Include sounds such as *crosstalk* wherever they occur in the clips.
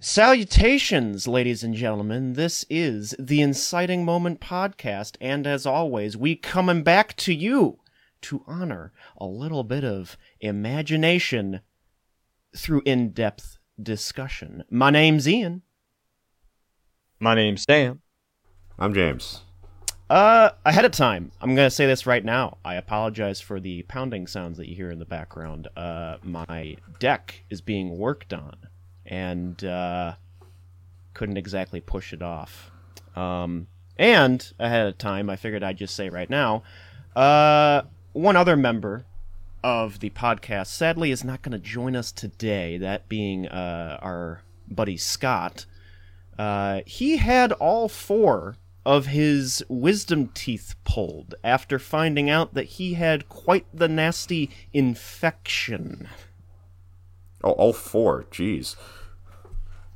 Salutations, ladies and gentlemen. This is the Inciting Moment podcast, and as always, we coming back to you to honor a little bit of imagination through in-depth discussion. My name's Ian. My name's Sam. I'm James. Uh, ahead of time, I'm gonna say this right now. I apologize for the pounding sounds that you hear in the background. Uh, my deck is being worked on, and uh, couldn't exactly push it off. Um, and ahead of time, I figured I'd just say right now, uh, one other member of the podcast sadly is not going to join us today. That being uh, our buddy Scott. Uh, he had all four of his wisdom teeth pulled after finding out that he had quite the nasty infection. Oh, all four. Jeez.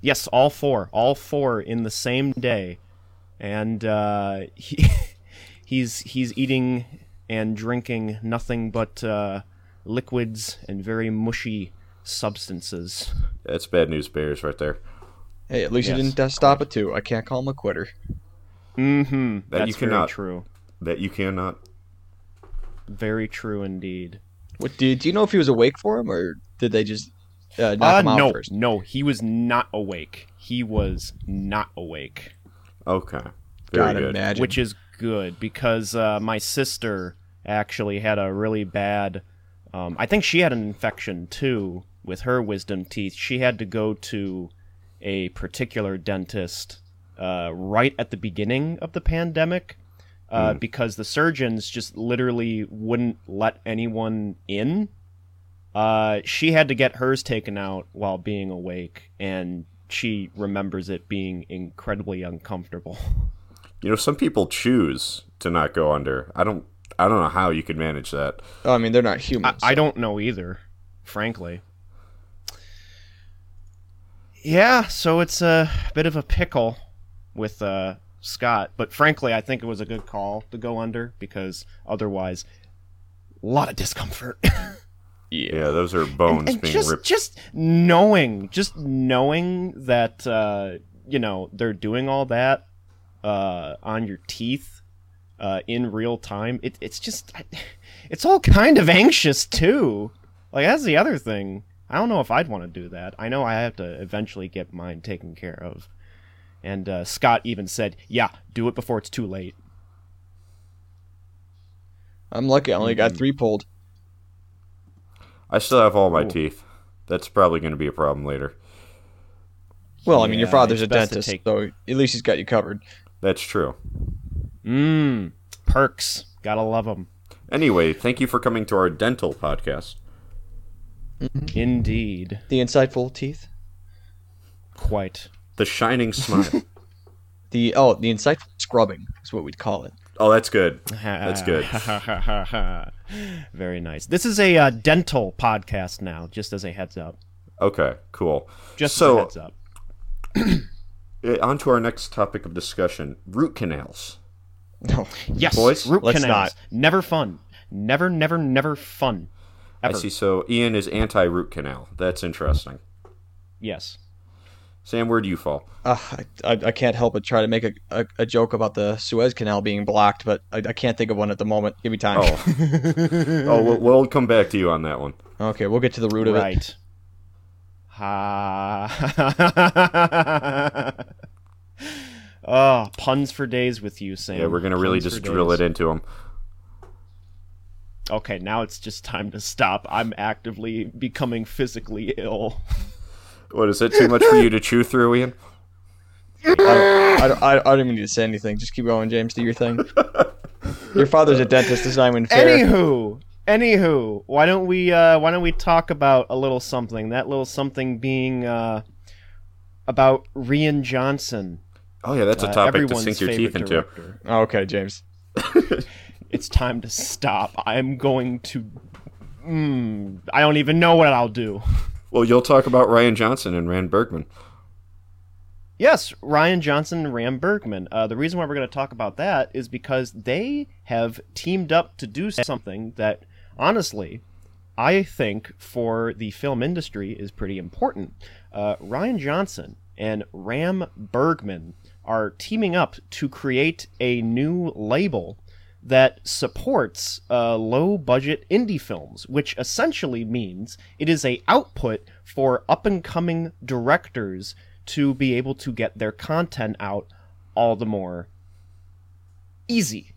Yes, all four, all four in the same day, and uh, *laughs* he he's he's eating and drinking nothing but uh, liquids and very mushy substances. That's bad news bears right there. Hey, at least Yes, you didn't stop it too. I can't call him a quitter. Mm-hmm. That That's you very cannot. true. That you cannot. Very true indeed. What do, do you know if he was awake for him or did they just uh, knock Uh, him out no, first? no, he was not awake. He was not awake. Okay. Very Gotta good. imagine. which is good because uh, my sister actually had a really bad. Um, I think she had an infection too with her wisdom teeth. She had to go to a particular dentist uh, right at the beginning of the pandemic uh, because the surgeons just literally wouldn't let anyone in. Uh, she had to get hers taken out while being awake, and she remembers it being incredibly uncomfortable. You know, some people choose to not go under. I don't. I don't know how you could manage that. Oh, I mean, they're not I, humans. I don't know either, frankly. Yeah, so it's a bit of a pickle with uh, Scott, but frankly, I think it was a good call to go under because otherwise, a lot of discomfort. *laughs* yeah. Yeah, those are bones and being just ripped. just knowing, just knowing that uh, you know they're doing all that uh, on your teeth uh, in real time. It, it's just, it's all kind of anxious too. Like that's the other thing. I don't know if I'd want to do that. I know I have to eventually get mine taken care of. And uh, Scott even said, "Yeah, do it before it's too late." I'm lucky I only Mm-hmm. got three pulled. I still have all my Ooh. teeth. That's probably going to be a problem later. Well, I mean, your father's a it's best to dentist, take- so at least he's got you covered. That's true. Mmm, perks. Gotta love them. Anyway, thank you for coming to our dental podcast. Mm-hmm. Indeed, The insightful teeth. quite. The shining smile. *laughs* The oh, the insightful scrubbing is what we'd call it. Oh, that's good. That's *laughs* good. *laughs* Very nice. This is a uh, dental podcast now, just as a heads up. Okay, cool. Just So- as a heads up. Uh, *clears throat* on to our next topic of discussion: root canals. No. Yes, boys, root let's canals. Never fun. Never, never, never fun. Ever. I see. So Ian is anti-root canal. That's interesting. Yes. Sam, where do you fall? Uh, I, I, I can't help but try to make a, a, a joke about the Suez Canal being blocked, but I, I can't think of one at the moment. Give me time. Oh, *laughs* oh, we'll, we'll come back to you on that one. Okay, we'll get to the root of it. Right. Ha. *laughs* oh, puns for days with you, Sam. Yeah, we're gonna really just drill days. it into them. Okay, now it's just time to stop. I'm actively becoming physically ill. *laughs* What is it too much for you to chew through, Ian? I don't, I, don't, I don't even need to say anything. Just keep going, James. Do your thing. Your father's a dentist. It's not even fair. Anywho, anywho, why don't we uh, why don't we talk about a little something? That little something being uh, about Rian Johnson, Oh yeah, that's a uh, topic to everyone's sink your teeth into. director. Oh, okay, James. *laughs* It's time to stop. I'm going to. Mm, I don't even know what I'll do. Well, you'll talk about Rian Johnson and Ram Bergman. Yes, Rian Johnson and Ram Bergman. Uh, the reason why we're going to talk about that is because they have teamed up to do something that, honestly, I think for the film industry is pretty important. Uh, Rian Johnson and Ram Bergman are teaming up to create a new label that supports uh, low budget indie films, which essentially means it is a output for up and coming directors to be able to get their content out all the more easy.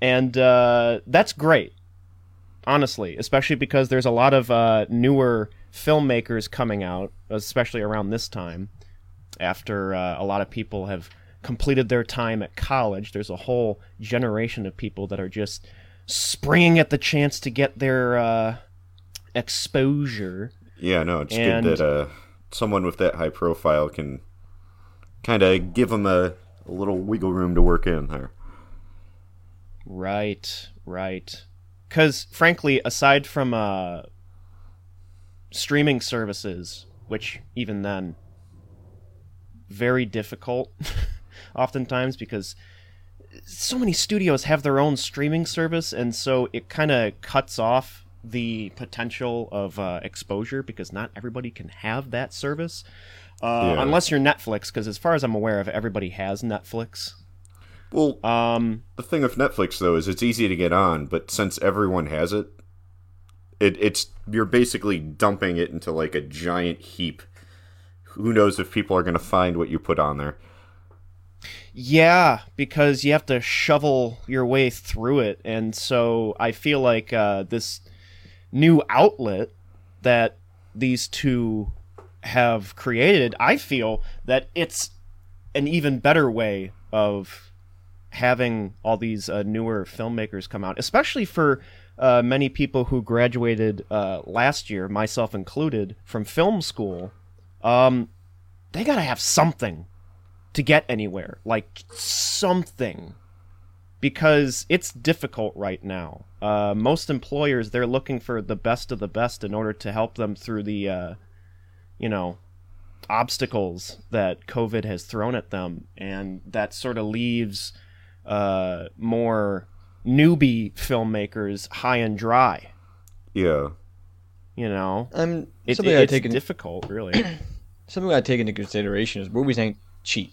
And uh, that's great, honestly, especially because there's a lot of uh, newer filmmakers coming out, especially around this time, after uh, a lot of people have completed their time at college. There's a whole generation of people that are just springing at the chance to get their uh, exposure. Yeah, no, it's And- good that uh, someone with that high profile can kind of give them a, a little wiggle room to work in there. Right, right. Because frankly, aside from uh, streaming services, which even then, very difficult, *laughs* oftentimes because so many studios have their own streaming service, and so it kind of cuts off the potential of uh, exposure because not everybody can have that service. Uh, Yeah. Unless you're Netflix, because as far as I'm aware of, everybody has Netflix. Well, Um, the thing with Netflix though is it's easy to get on, but since everyone has it, it it's you're basically dumping it into like a giant heap. Who knows if people are going to find what you put on there? Yeah, because you have to shovel your way through it, and so I feel like uh, this new outlet that these two have created, I feel that it's an even better way of having all these uh, newer filmmakers come out, especially for uh, many people who graduated uh, last year, myself included, from film school. Um, they gotta have something to get anywhere, like something, because it's difficult right now. Uh, most employers they're looking for the best of the best in order to help them through the, uh, you know, obstacles that COVID has thrown at them, and that sort of leaves uh, more newbie filmmakers high and dry. Yeah. You know, I'm it, something it- I it's take in, difficult, really. *clears throat* something I take into consideration is movies ain't cheap.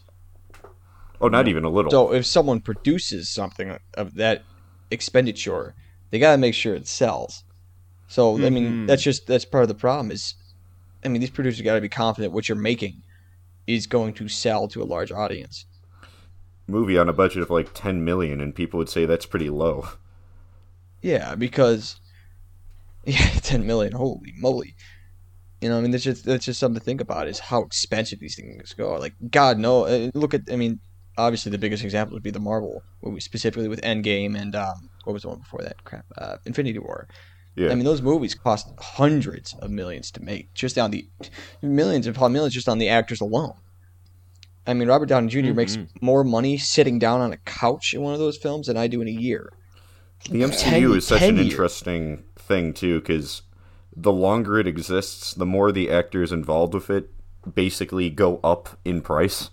Oh, not even a little. So if someone produces something of that expenditure, they got to make sure it sells. So I mean, Mhm. that's just that's part of the problem. Is I mean, these producers got to be confident what you're making is going to sell to a large audience. Movie on a budget of like 10 million, and people would say that's pretty low. Yeah, because *laughs* yeah, ten million. Holy moly! You know, I mean, that's just that's just something to think about. Is how expensive these things go. Like, God, no. uh, Look at, I mean, obviously the biggest example would be the Marvel movie, specifically with Endgame and um, what was the one before that? Crap, uh, Infinity War. Yeah. I mean, those movies cost hundreds of millions to make, just on the millions and probably millions just on the actors alone. I mean, Robert Downey junior makes Mhm. more money sitting down on a couch in one of those films than I do in a year. The MCU 10 is such an years. interesting thing too, because the longer it exists, the more the actors involved with it basically go up in price.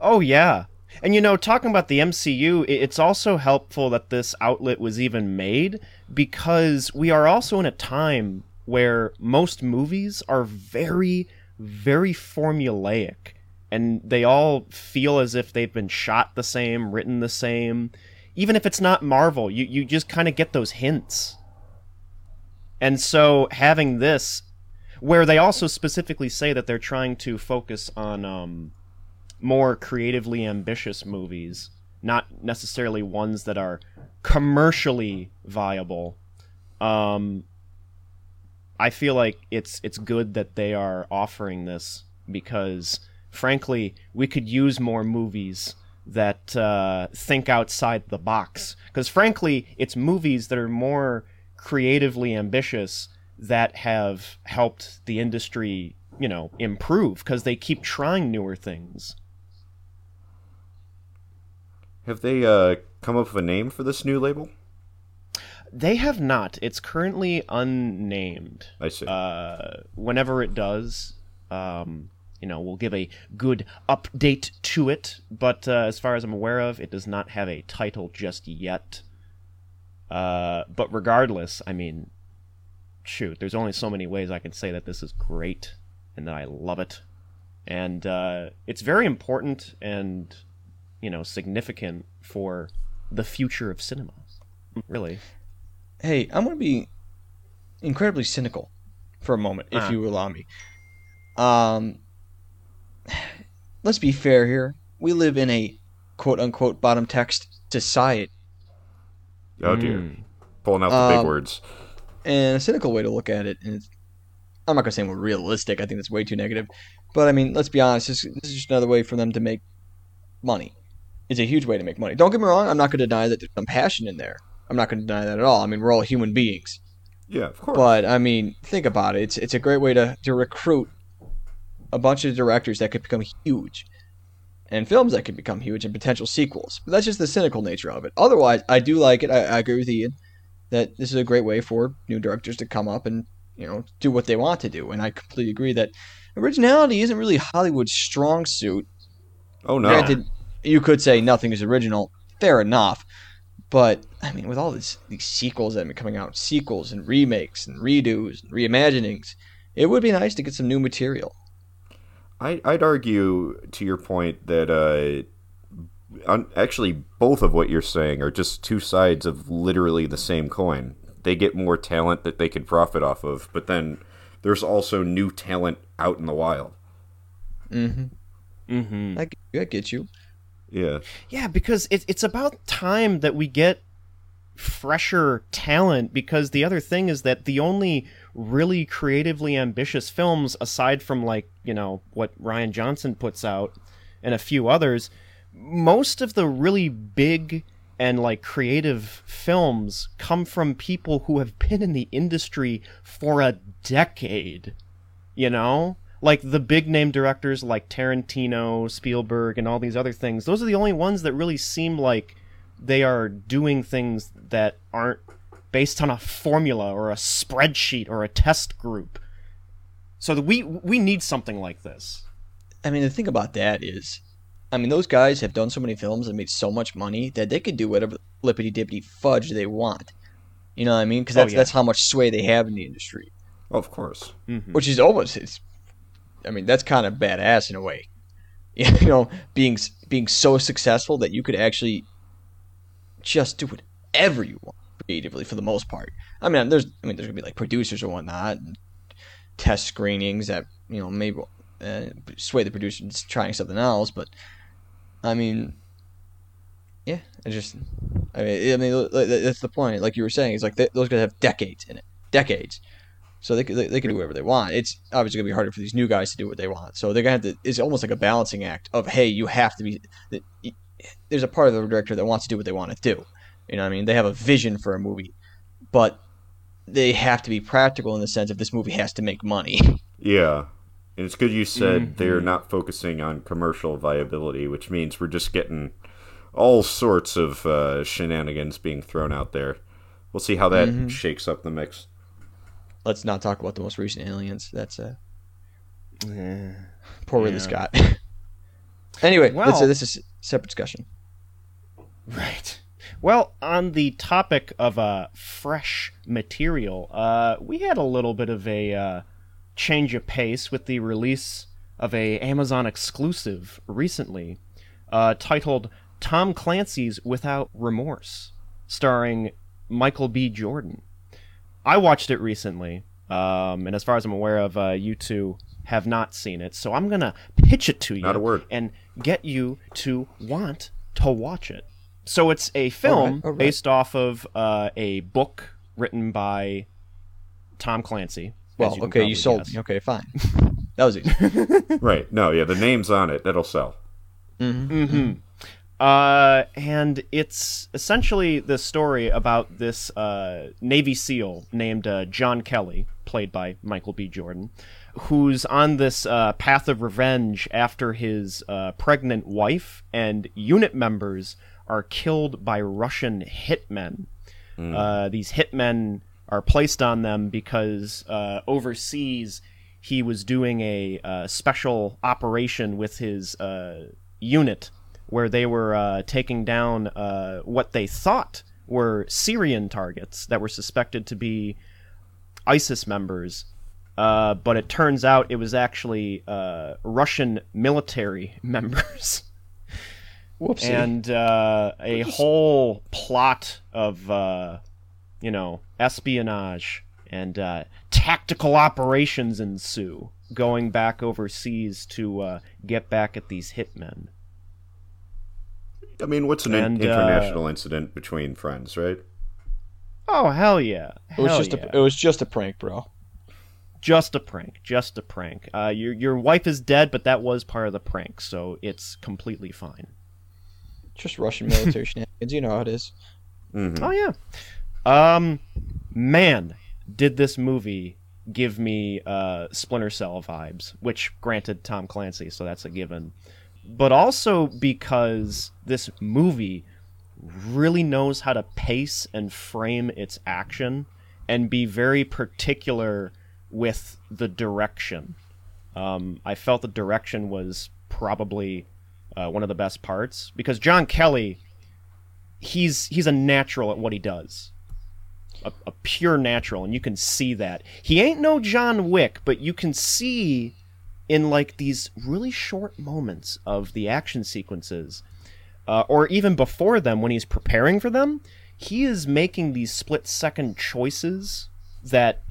Oh yeah. And you know, talking about the MCU, it's also helpful that this outlet was even made because we are also in a time where most movies are very very formulaic and they all feel as if they've been shot the same, written the same. Even if it's not Marvel, you you just kind of get those hints. And so having this where they also specifically say that they're trying to focus on um more creatively ambitious movies, not necessarily ones that are commercially viable. Um, I feel like it's it's good that they are offering this because, frankly, we could use more movies that uh, think outside the box. Because frankly, it's movies that are more creatively ambitious that have helped the industry, you know, improve because they keep trying newer things. Have they uh, come up with a name for this new label? They have not. It's currently unnamed. I see. Uh, whenever it does, um, you know, we'll give a good update to it. But uh, as far as I'm aware of, it does not have a title just yet. Uh, but regardless, I mean, shoot, there's only so many ways I can say that this is great and that I love it. and uh, it's very important and you know significant for the future of cinema. Really. Hey, I'm going to be incredibly cynical for a moment, if Uh-huh. you allow me. Um, let's be fair here. We live in a quote unquote bottom text society. Oh dear, Mm. pulling out the big Um, words. And a cynical way to look at it, and it's, I'm not going to say we're realistic. I think that's way too negative. But I mean, let's be honest. This, this is just another way for them to make money. It's a huge way to make money. Don't get me wrong. I'm not going to deny that there's some passion in there. I'm not going to deny that at all. I mean, we're all human beings. Yeah, of course. But I mean, think about it. It's it's a great way to, to recruit a bunch of directors that could become huge, and films that could become huge, and potential sequels. But that's just the cynical nature of it. Otherwise, I do like it. I, I agree with Ian that this is a great way for new directors to come up and you know do what they want to do. And I completely agree that originality isn't really Hollywood's strong suit. oh no, Granted, you could say nothing is original. Fair enough. But I mean, with all this, these sequels that have been coming out, sequels and remakes and redos and reimaginings, it would be nice to get some new material. I, I'd argue to your point that uh, un- actually both of what you're saying are just two sides of literally the same coin. They get more talent that they can profit off of, but then there's also new talent out in the wild. Mm-hmm. Mm-hmm. I, I get you. Yeah, Yeah, because it, it's about time that we get fresher talent. Because the other thing is that the only really creatively ambitious films, aside from like you know what Rian Johnson puts out and a few others, most of the really big and like creative films come from people who have been in the industry for a decade. You know? Like the big name directors like Tarantino, Spielberg, and all these other things, those are the only ones that really seem like they are doing things that aren't based on a formula or a spreadsheet or a test group. So that we we need something like this. I mean, the thing about that is, I mean, those guys have done so many films and made so much money that they could do whatever lippity dippity fudge they want. You know what I mean? Because Oh, that's yeah. that's how much sway they have in the industry. of course. Mhm. which is almost it's I mean that's kind of badass in a way. *laughs* You know, being being so successful that you could actually just do whatever you want creatively for the most part. I mean, there's I mean there's gonna be like producers or whatnot, test screenings that you know maybe uh, sway the producer trying something else, but I mean, yeah, I just I mean I mean that's the point. Like you were saying, it's like th- those guys have decades in it, decades. So they can, they, they can do whatever they want. It's obviously gonna be harder for these new guys to do what they want. So they're gonna have to. It's almost like a balancing act of hey, you have to be. There's a part of the director that wants to do what they want to do. You know what I mean? They have a vision for a movie, but they have to be practical in the sense of this movie has to make money. *laughs* Yeah. And it's good you said Mhm. they're not focusing on commercial viability, which means we're just getting all sorts of uh, shenanigans being thrown out there. We'll see how that Mhm. shakes up the mix. Let's not talk about the most recent aliens. That's uh, Eh. poor Ridley Yeah. Scott. *laughs* anyway, Well- uh, this is a separate discussion. Right. Well, on the topic of uh, fresh material, uh, we had a little bit of a uh, change of pace with the release of a Amazon exclusive recently, uh, titled "Tom Clancy's Without Remorse," starring Michael B. Jordan. I watched it recently, um, and as far as I'm aware of, uh, you two have not seen it, so I'm gonna pitch it to you Not a word. and get you to want to watch it. So it's a film all right. based off of uh, a book written by Tom Clancy. Well, you okay, you sold guess. me. Okay, fine. That was easy. *laughs* Right. No, yeah, the name's on it. That'll sell. Mm-hmm. Uh, and it's essentially the story about this uh, Navy SEAL named uh, John Kelly, played by Michael B. Jordan, who's on this uh, path of revenge after his uh, pregnant wife and unit members are killed by Russian hitmen. Uh, these hitmen are placed on them because uh, overseas he was doing a uh, special operation with his uh, unit where they were uh, taking down uh, what they thought were Syrian targets that were suspected to be ISIS members Uh, but it turns out it was actually uh, Russian military *laughs* members. Whoopsie. and uh, a whole plot of uh, you know espionage and uh, tactical operations ensue going back overseas to uh, get back at these hitmen I mean, what's an in- And, uh, international incident between friends, right? oh hell yeah it was just yeah. a it was just a prank, bro. just a prank just a prank uh, your, your wife is dead but that was part of the prank so it's completely fine Just Russian military *laughs* shenanigans. You know how it is. hmm Oh yeah. Um, man, did this movie give me uh, Splinter Cell vibes? Which, granted, Tom Clancy, so that's a given. But also because this movie really knows how to pace and frame its action and be very particular with the direction. Um, I felt the direction was probably uh, one of the best parts because John Kelly he's he's a natural at what he does. A, a pure natural, and you can see that. He ain't no John Wick, but you can see in like these really short moments of the action sequences, uh, or even before them when he's preparing for them, he is making these split second choices that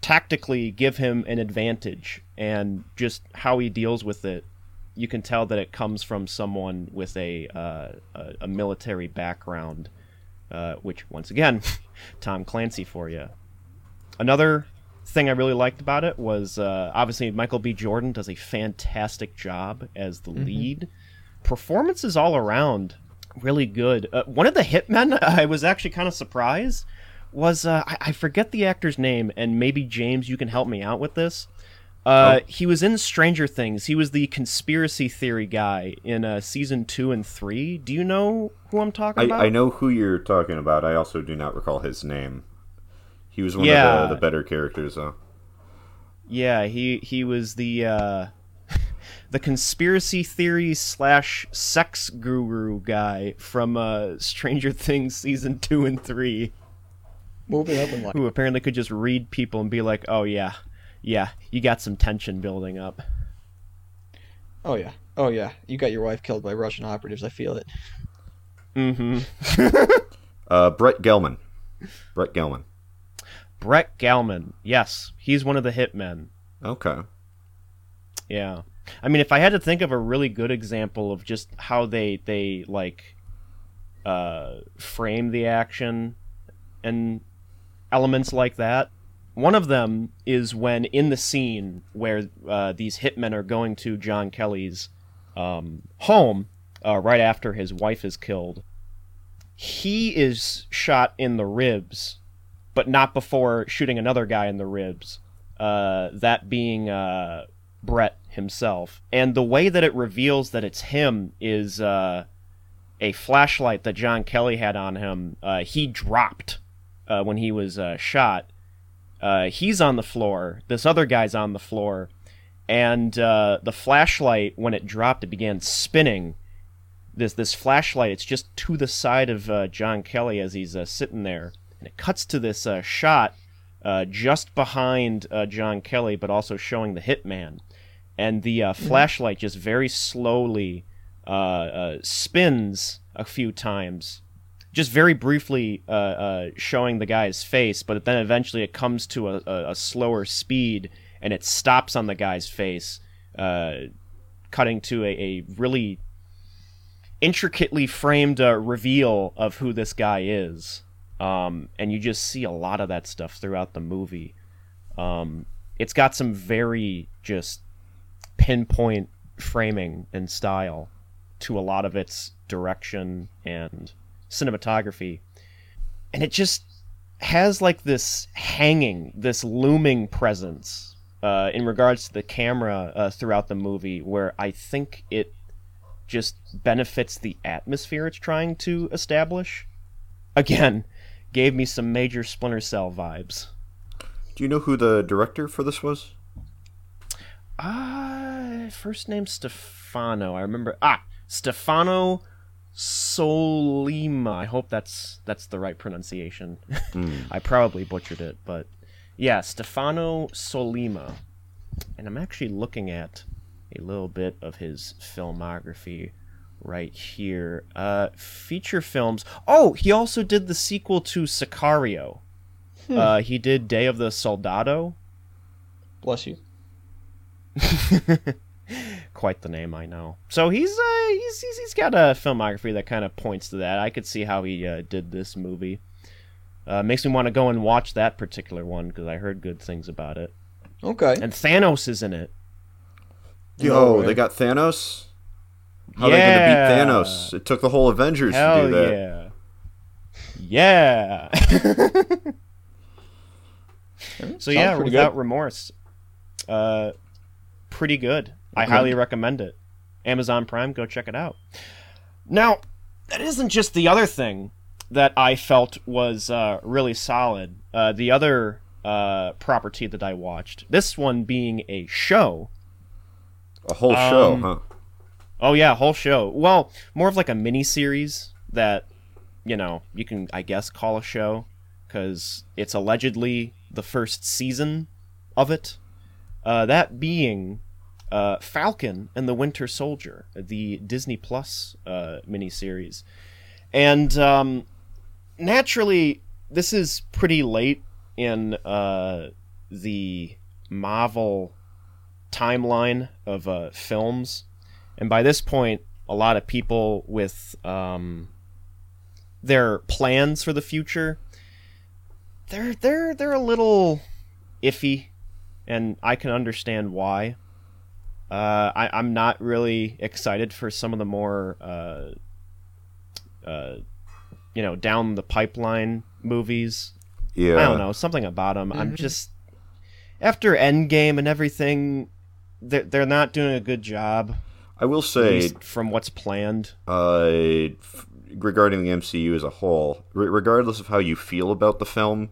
tactically give him an advantage, and just how he deals with it you can tell that it comes from someone with a uh, a, a military background, uh, which once again, *laughs* Tom Clancy for you. Another thing I really liked about it was uh, obviously Michael B. Jordan does a fantastic job as the lead. Performances all around really good. Uh, one of the hitmen *laughs* I was actually kind of surprised was uh, I, I forget the actor's name, and maybe James, you can help me out with this. Uh, He was in Stranger Things. He was the conspiracy theory guy in uh, season two and three. Do you know who I'm talking I, about? I know who you're talking about. I also do not recall his name. He was one Yeah. of the, the better characters, though. Yeah, he he was the uh, *laughs* the conspiracy theory slash sex guru guy from uh, Stranger *laughs* Things season two and three, Moving up in life. who apparently could just read people and be like, "Oh yeah, yeah, you got some tension building up." Oh yeah. Oh yeah. You got your wife killed by Russian operatives. I feel it. Mm-hmm. *laughs* Uh, Brett Gelman. Brett Gelman. Brett Gelman, yes, he's one of the hitmen. Okay. Yeah. I mean, if I had to think of a really good example of just how they they like uh, frame the action and elements like that, one of them is when in the scene where uh, these hitmen are going to John Kelly's um, home uh, right after his wife is killed. He is shot in the ribs, but not before shooting another guy in the ribs. Uh, that being uh, Brett himself. And the way that it reveals that it's him is uh, a flashlight that John Kelly had on him. Uh, he dropped uh, when he was uh, shot. He's on the floor. This other guy's on the floor. And the flashlight, when it dropped, it began spinning. This this flashlight, it's just to the side of John Kelly as he's sitting there, and it cuts to this uh, shot uh, just behind uh, John Kelly, but also showing the hitman. And the uh, flashlight just very slowly uh, uh, spins a few times, just very briefly uh, uh, showing the guy's face, but then eventually it comes to a, a, a slower speed and it stops on the guy's face, uh, cutting to a, a really intricately framed uh, reveal of who this guy is. Um, and you just see a lot of that stuff throughout the movie. Um, it's got some very just pinpoint framing and style to a lot of its direction and cinematography. And it just has like this hanging, this looming presence uh, in regards to the camera uh, throughout the movie, where I think it just benefits the atmosphere it's trying to establish. Again, gave me some major Splinter Cell vibes. Do you know who the director for this was? Ah, first name Stefano. I remember. Ah, Stefano Sollima. I hope that's that's the right pronunciation. *laughs* I probably butchered it, but Yeah, Stefano Sollima. And I'm actually looking at a little bit of his filmography right here. Uh, feature films. Oh, he also did the sequel to Sicario. Uh, he did Day of the Soldado. Bless you. *laughs* Quite the name, I know. So he's uh, he's, he's he's got a filmography that kind of points to that. I could see how he uh, did this movie. Uh, makes me want to go and watch that particular one because I heard good things about it. Okay. And Thanos is in it. Yo, No they got Thanos. How Yeah. they gonna beat Thanos? It took the whole Avengers Hell to do that. yeah. Yeah. *laughs* so Sounds yeah, without good. remorse. Uh pretty good. I highly recommend it. Amazon Prime, go check it out. Now, that isn't just the other thing that I felt was uh, really solid. Uh, the other uh, property that I watched, this one being a show. A whole show, Um, huh? Oh yeah, whole show. Well, more of like a mini series that you know you can I guess call a show because it's allegedly the first season of it. Uh, that being uh, Falcon and the Winter Soldier, the Disney Plus uh, miniseries, and um, naturally this is pretty late in uh, the Marvel timeline of uh, films and by this point a lot of people with um, their plans for the future they're they're they're a little iffy and i can understand why uh, I, i'm not really excited for some of the more uh, uh, you know down the pipeline movies Yeah. I don't know something about them. I'm just after Endgame and everything, they're they're not doing a good job. I will At say, least from what's planned. uh, f- regarding the MCU as a whole, re- regardless of how you feel about the film,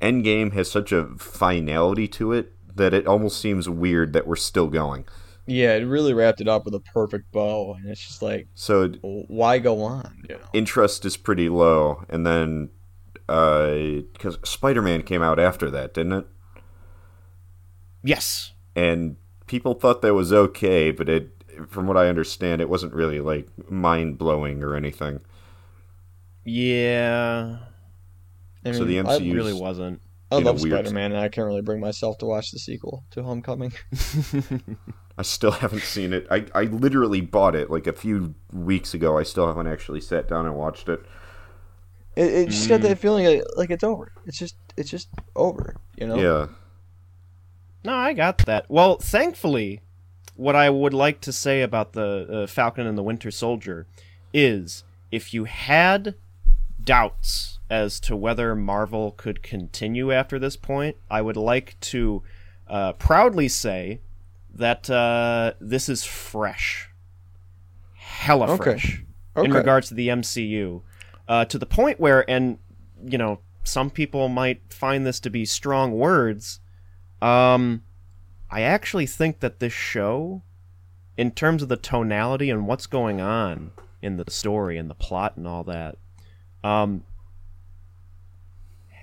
Endgame has such a finality to it that it almost seems weird that we're still going. Yeah, it really wrapped it up with a perfect bow, and it's just like, So well, why go on? You know? interest is pretty low, and then because Spider-Man came out after that, didn't it? Yes. And people thought that was okay, but it, from what I understand, it wasn't really like mind blowing or anything. Yeah. I So the I- MCU really wasn't. I love weird- Spider-Man, and I can't really bring myself to watch the sequel to Homecoming. *laughs* I still haven't seen it. I, I literally bought it like a few weeks ago. I still haven't actually sat down and watched it. It, it just got mm. that feeling like, like it's over. It's just it's just over. You know? Yeah. No, I got that. Well, thankfully, what I would like to say about the uh, Falcon and the Winter Soldier is if you had doubts as to whether Marvel could continue after this point, I would like to uh, proudly say that uh, this is fresh. Hella Okay. fresh Okay. in regards to the MCU, uh, to the point where, and you know, some people might find this to be strong words. Um, I actually think that this show, in terms of the tonality and what's going on in the story and the plot and all that, um,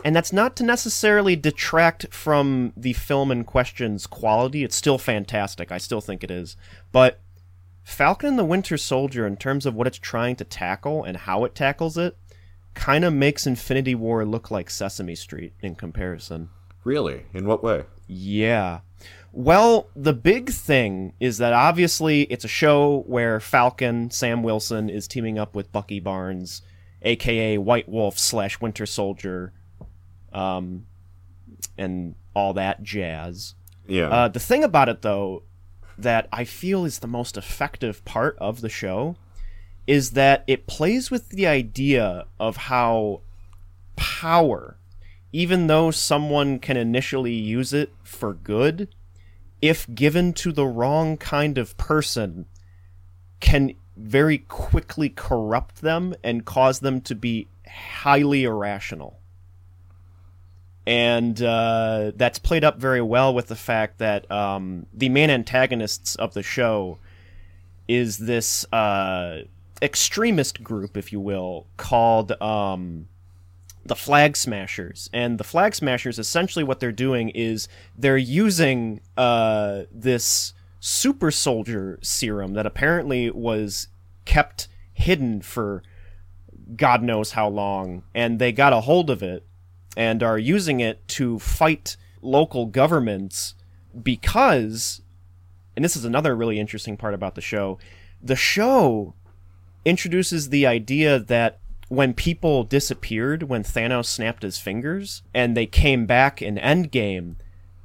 and that's not to necessarily detract from the film in question's quality. It's still fantastic. I still think it is, but Falcon and the Winter Soldier, in terms of what it's trying to tackle and how it tackles it, kind of makes Infinity War look like Sesame Street in comparison. Really? In what way? Yeah. Well, the big thing is that obviously it's a show where Falcon, Sam Wilson, is teaming up with Bucky Barnes, aka White Wolf slash Winter Soldier, um, and all that jazz. Yeah. Uh, the thing about it, though, that I feel is the most effective part of the show is that it plays with the idea of how power, even though someone can initially use it for good, if given to the wrong kind of person, can very quickly corrupt them and cause them to be highly irrational. And uh, that's played up very well with the fact that um, the main antagonists of the show is this uh, extremist group, if you will, called um, the Flag Smashers. And the Flag Smashers, essentially, what they're doing is they're using uh, this super soldier serum that apparently was kept hidden for God knows how long, and they got a hold of it and are using it to fight local governments because, and this is another really interesting part about the show, the show introduces the idea that when people disappeared when Thanos snapped his fingers and they came back in Endgame,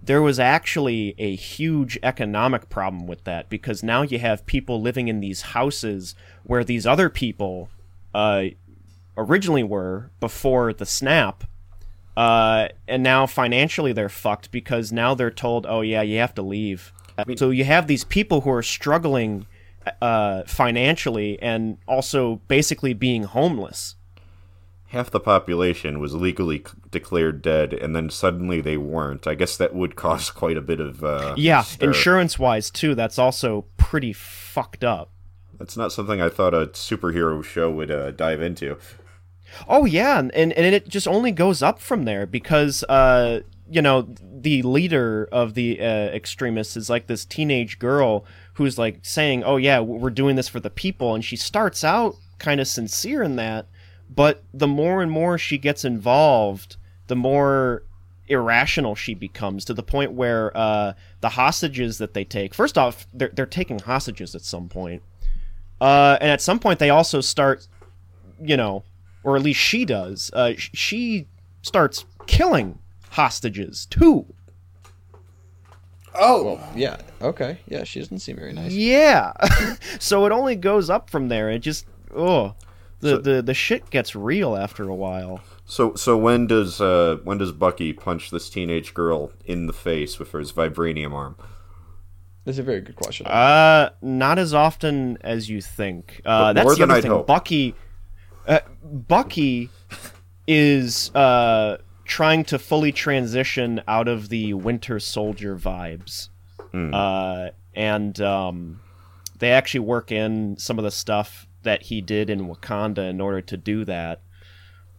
there was actually a huge economic problem with that because now you have people living in these houses where these other people uh, originally were before the snap. Uh, and now financially they're fucked because now they're told, oh yeah, you have to leave. so you have these people who are struggling uh, financially and also basically being homeless. Half the population was legally c- declared dead, and then suddenly they weren't. I guess that would *laughs* cause quite a bit of uh, Yeah, stir. insurance wise too, that's also pretty fucked up. That's not something I thought a superhero show would uh, dive into. Oh yeah, and and it just only goes up from there because uh you know the leader of the uh, extremists is like this teenage girl who's like saying, "Oh yeah, we're doing this for the people," and she starts out kind of sincere in that, but the more and more she gets involved, the more irrational she becomes to the point where uh, the hostages that they take. First off, they're they're taking hostages at some point, uh, and at some point they also start, you know, or at least she does. Uh, she starts killing hostages too. Oh, yeah. Okay. Yeah, she doesn't seem very nice. Yeah. *laughs* so it only goes up from there. It just oh, the So- the the shit gets real after a while. So, so when does uh, when does Bucky punch this teenage girl in the face with his vibranium arm? That's a very good question. Uh, not as often as you think. Uh, But that's the than other I'd thing. hope. Bucky, uh, Bucky is uh trying to fully transition out of the Winter Soldier vibes, Hmm. uh, and um, they actually work in some of the stuff that he did in Wakanda in order to do that.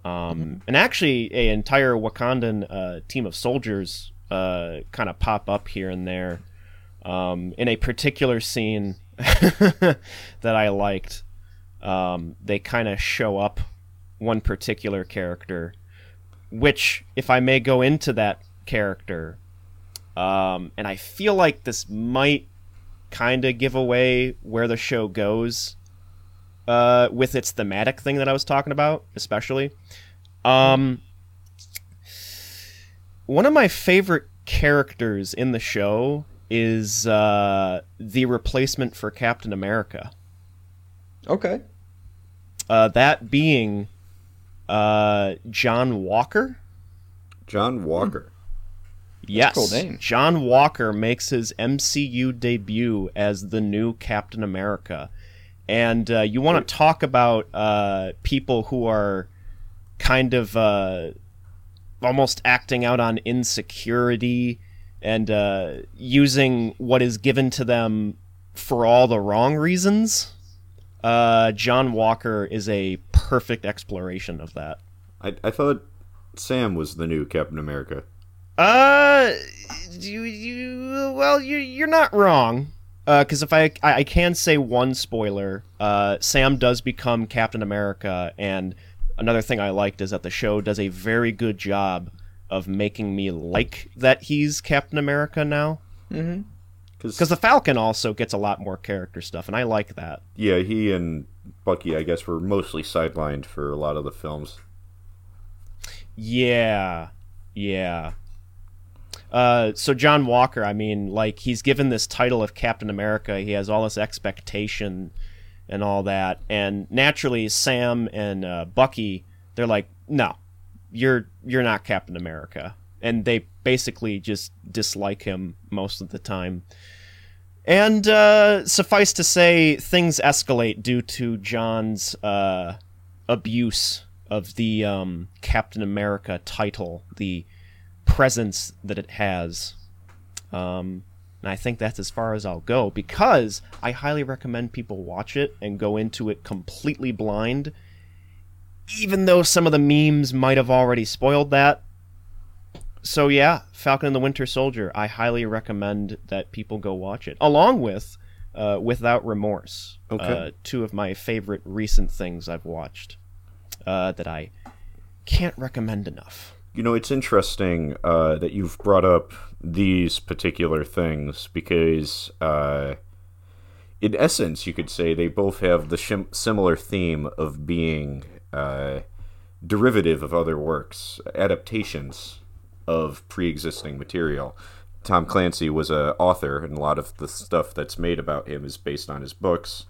Um, and actually, a entire Wakandan uh, team of soldiers uh, kind of pop up here and there um, in a particular scene *laughs* that I liked. Um, they kind of show up one particular character, which, if I may go into that character, um, and I feel like this might kind of give away where the show goes uh, with its thematic thing that I was talking about, especially. Um, one of my favorite characters in the show is uh, the replacement for Captain America. okay. Uh, that being uh, John Walker. John Walker. Yes, cool name. John Walker makes his MCU debut as the new Captain America, and uh, you want to talk about uh, people who are kind of uh, almost acting out on insecurity and uh, using what is given to them for all the wrong reasons. Uh, John Walker is a perfect exploration of that. I, I thought Sam was the new Captain America. Uh, you, you well, you you're not wrong. Uh, because if I, I I can say one spoiler, uh, Sam does become Captain America, and another thing I liked is that the show does a very good job of making me like that he's Captain America now. Mm-hmm. Because the Falcon also gets a lot more character stuff, and I like that. yeah, he and Bucky, I guess, were mostly sidelined for a lot of the films. Yeah, yeah. Uh, so John Walker, I mean, like he's given this title of Captain America. He has all this expectation and all that, and naturally, Sam and uh, Bucky, they're like, no, you're you're not Captain America, and they basically just dislike him most of the time. And uh, suffice to say, things escalate due to John's uh, abuse of the um, Captain America title, the presence that it has. Um, and I think that's as far as I'll go because I highly recommend people watch it and go into it completely blind. even though some of the memes might have already spoiled that. So yeah, Falcon and the Winter Soldier. I highly recommend that people go watch it, along with uh, Without Remorse. Okay. Uh, two of my favorite recent things I've watched uh, that I can't recommend enough. You know, it's interesting uh, that you've brought up these particular things because, uh, in essence, you could say they both have the shim- similar theme of being uh, derivative of other works, adaptations of pre-existing material. Tom Clancy was a author, and a lot of the stuff that's made about him is based on his books.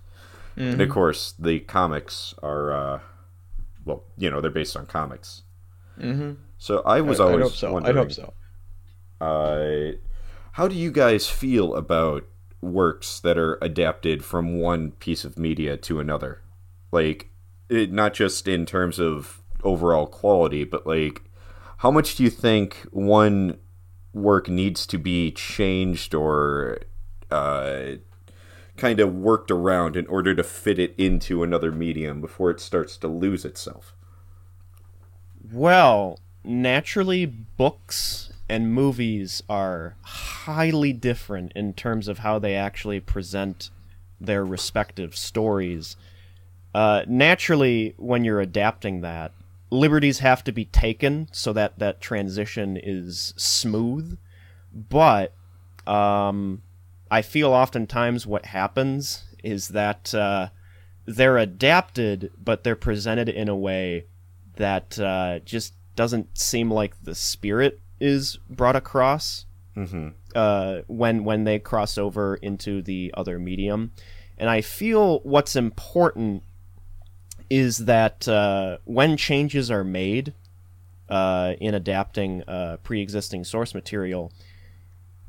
And of course, the comics are, uh, well, you know, they're based on comics. Mm-hmm. So I was I, always would hope so. wondering, I'd hope so. uh, how do you guys feel about works that are adapted from one piece of media to another? Like, it, not just in terms of overall quality, but like, how much do you think one work needs to be changed or uh, kind of worked around in order to fit it into another medium before it starts to lose itself? Well, naturally, books and movies are highly different in terms of how they actually present their respective stories. Uh, naturally, when you're adapting that, liberties have to be taken so that that transition is smooth. But um, I feel oftentimes what happens is that uh, they're adapted, but they're presented in a way that uh, just doesn't seem like the spirit is brought across Mm-hmm. uh, when when they cross over into the other medium. And I feel what's important is that uh, when changes are made uh, in adapting uh, pre-existing source material,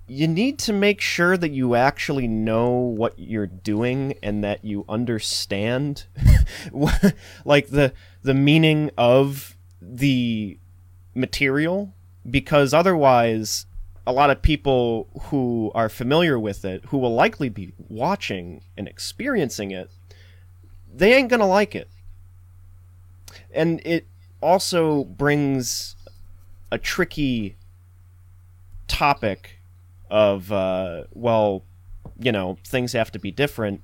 you need to make sure that you actually know what you're doing and that you understand *laughs* like the the meaning of the material because otherwise a lot of people who are familiar with it who will likely be watching and experiencing it they ain't to like it. And it also brings a tricky topic of uh, well you know things have to be different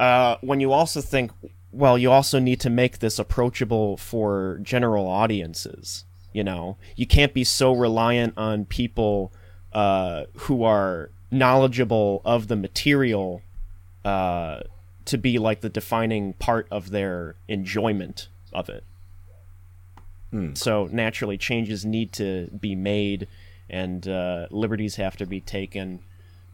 uh, when you also think well you also need to make this approachable for general audiences you know you can't be so reliant on people uh, who are knowledgeable of the material uh, to be like the defining part of their enjoyment of it Hmm. so naturally changes need to be made and uh, liberties have to be taken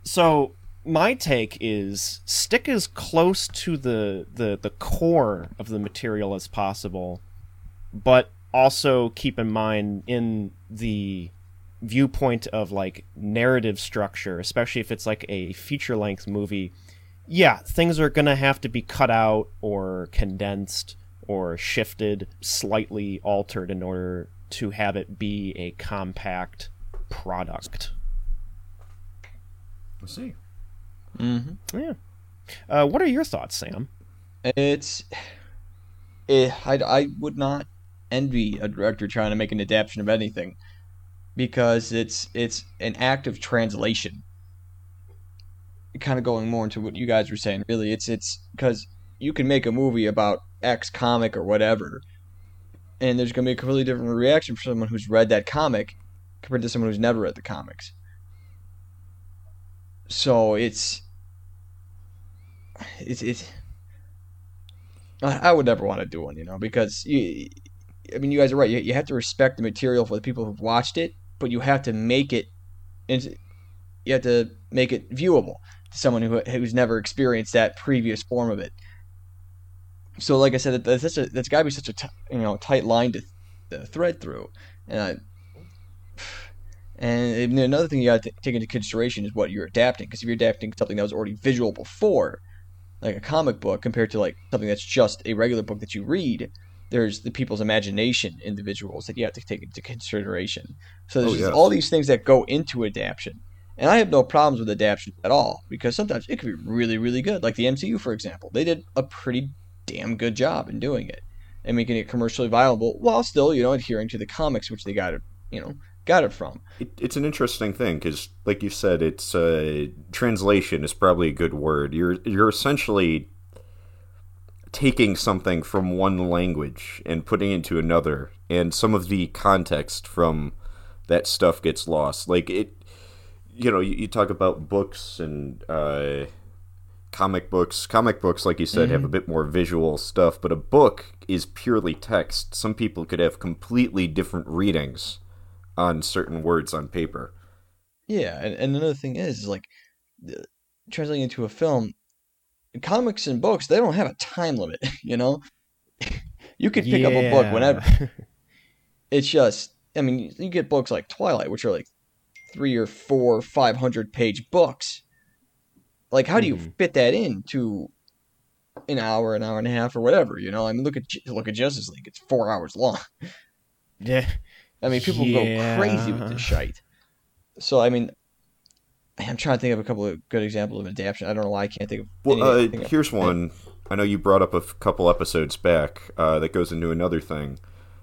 so my take is stick as close to the, the the core of the material as possible but also keep in mind in the viewpoint of like narrative structure especially if it's like a feature length movie yeah things are gonna have to be cut out or condensed or shifted slightly altered in order to have it be a compact product We'll see. Mm-hmm. yeah uh, what are your thoughts sam It's, eh, I, I would not envy a director trying to make an adaptation of anything because it's it's an act of translation. Kind of going more into what you guys were saying. Really, it's it's because you can make a movie about X comic or whatever, and there's gonna be a completely different reaction for someone who's read that comic compared to someone who's never read the comics. So it's it's it's I would never want to do one, you know, because you, I mean, you guys are right. You, you have to respect the material for the people who've watched it, but you have to make it, you have to make it viewable to someone who who's never experienced that previous form of it. So, like I said, that's such a, that's got to be such a t- you know tight line to, to thread through, and I, and another thing you got to take into consideration is what you're adapting, because if you're adapting something that was already visual before, like a comic book compared to like something that's just a regular book that you read there's the people's imagination individuals that you have to take into consideration so there's Oh, all these things that go into adaptation and i have no problems with adaptation at all because sometimes it could be really really good like the mcu for example they did a pretty damn good job in doing it and making it commercially viable while still, you know, adhering to the comics which they got it, you know, got it from. It, it's an interesting thing because, like you said, it's uh, translation is probably a good word. You're you're essentially taking something from one language and putting it into another, and some of the context from that stuff gets lost. Like it, you know, you, you talk about books and uh, comic books. Comic books, like you said, Mm-hmm. have a bit more visual stuff, but a book is purely text. Some people could have completely different readings on certain words on paper. Yeah, and, and another thing is, is like translating into a film, comics and books, they don't have a time limit, *laughs* you know? you could pick up a book whenever. It's just, I mean, you, get books like Twilight, which are like three or four, five hundred page books. Like, how do you Mhm. fit that into an hour, an hour and a half, or whatever? You know, I mean, look at look at Justice League; it's four hours long. yeah. I mean, people go crazy with Yeah. this shite. So, I mean, I'm trying to think of a couple of good examples of adaptation. I don't know why I can't think of. Well, uh, anything. here's one. I know you brought up a f- couple episodes back uh, that goes into another thing.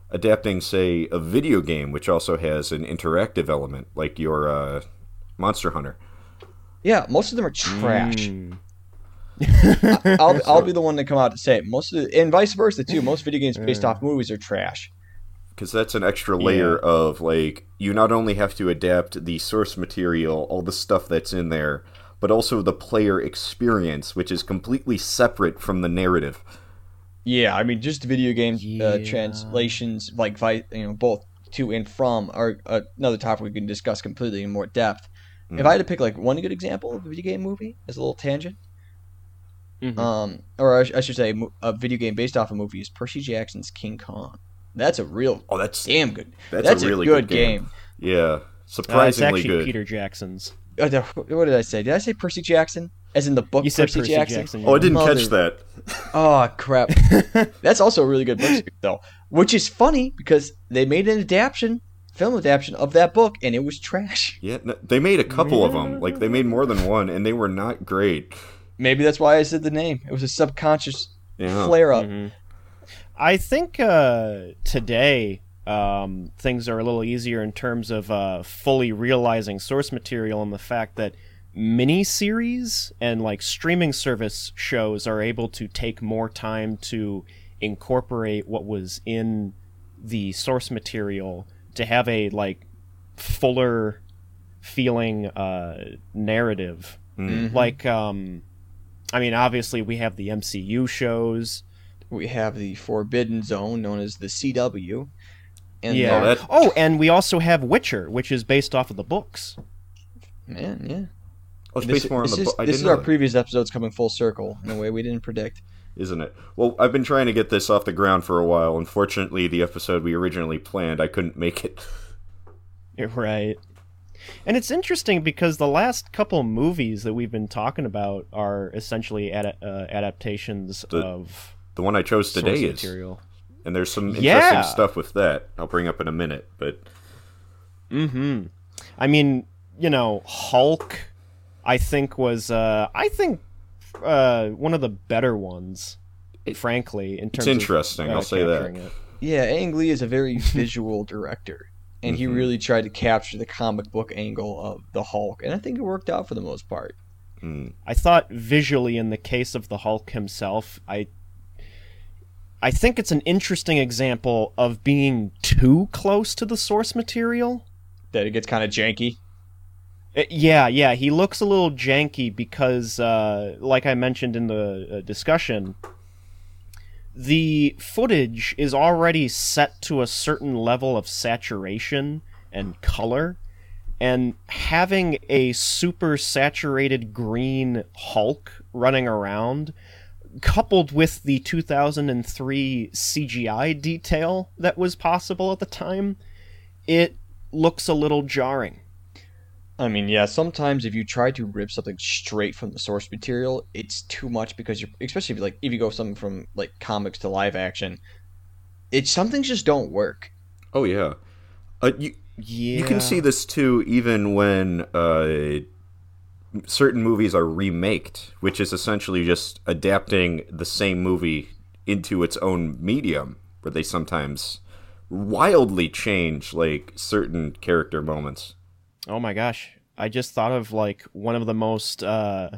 Adapting, say, a video game, which also has an interactive element, like your uh, Monster Hunter. Yeah, most of them are trash. Mm. I'll *laughs* I'll be the one to come out to say it. Most of the, and vice versa too. Most video games based off movies are trash. Because that's an extra layer of, like, you not only have to adapt the source material, all the stuff that's in there, but also the player experience, which is completely separate from the narrative. Yeah, I mean, just video game Yeah. uh, translations, like vi- you know, both to and from, are uh, another topic we can discuss completely in more depth. If I had to pick like one good example of a video game movie as a little tangent, Mhm. um, or I, sh- I should say, a video game based off a movie is Percy Jackson's King Kong. That's a real Oh, that's damn good. That's That's, a a, really good, good game. game. yeah, Uh, it's surprisingly actually good. Peter Jackson's. Uh, the- what did I say? Did I say Percy Jackson? As in the book You said Percy, Percy Jackson? Jackson. Oh, I didn't Mother- catch that. *laughs* Oh crap! *laughs* That's also a really good book though, which is funny because they made an adaptation, film adaptation of that book, and it was trash. Yeah, they made a couple of them. Like they made more than one, and they were not great. Maybe that's why I said the name. It was a subconscious Yeah. flare up. Mhm. I think uh, today um, things are a little easier in terms of uh, fully realizing source material and the fact that miniseries and like streaming service shows are able to take more time to incorporate what was in the source material to have a like fuller feeling uh, narrative Mm. like um i mean obviously we have the mcu shows We have the Forbidden Zone, known as the CW, and yeah Oh, the- that- oh and we also have witcher which is based off of the books man, yeah. Oh, it's This, based more on this the is, book. This is our that, previous episodes coming full circle in a way we didn't predict. isn't it? Well, I've been trying to get this off the ground for a while. Unfortunately, the episode we originally planned, I couldn't make it. You're right and it's interesting because the last couple movies that we've been talking about are essentially ad- uh, adaptations The of The one I chose source today is, material and there's some interesting Yeah. stuff with that. I'll bring up in a minute, but Mm-hmm. I mean, you know, Hulk, I think was, uh, I think, uh, one of the better ones, frankly, in terms interesting, of uh, I'll say that. it. Yeah, Ang Lee is a very *laughs* visual director, and he Mhm. really tried to capture the comic book angle of the Hulk, and I think it worked out for the most part. mm, I thought visually, in the case of the Hulk himself, I, I think it's an interesting example of being too close to the source material. That it gets kind of janky. Uh, yeah, yeah, he looks a little janky because, uh, like I mentioned in the uh, discussion, the footage is already set to a certain level of saturation and color, and having a super saturated green Hulk running around, coupled with the 2003 CGI detail that was possible at the time, it looks a little jarring. I mean, yeah, sometimes if you try to rip something straight from the source material, it's too much because you're, especially if, like if you go something from like comics to live action, it some things just don't work. oh yeah, uh, you Yeah. you can see this too, even when uh, certain movies are remaked, which is essentially just adapting the same movie into its own medium. where they sometimes wildly change like certain character moments. Oh my gosh. I just thought of like one of the most uh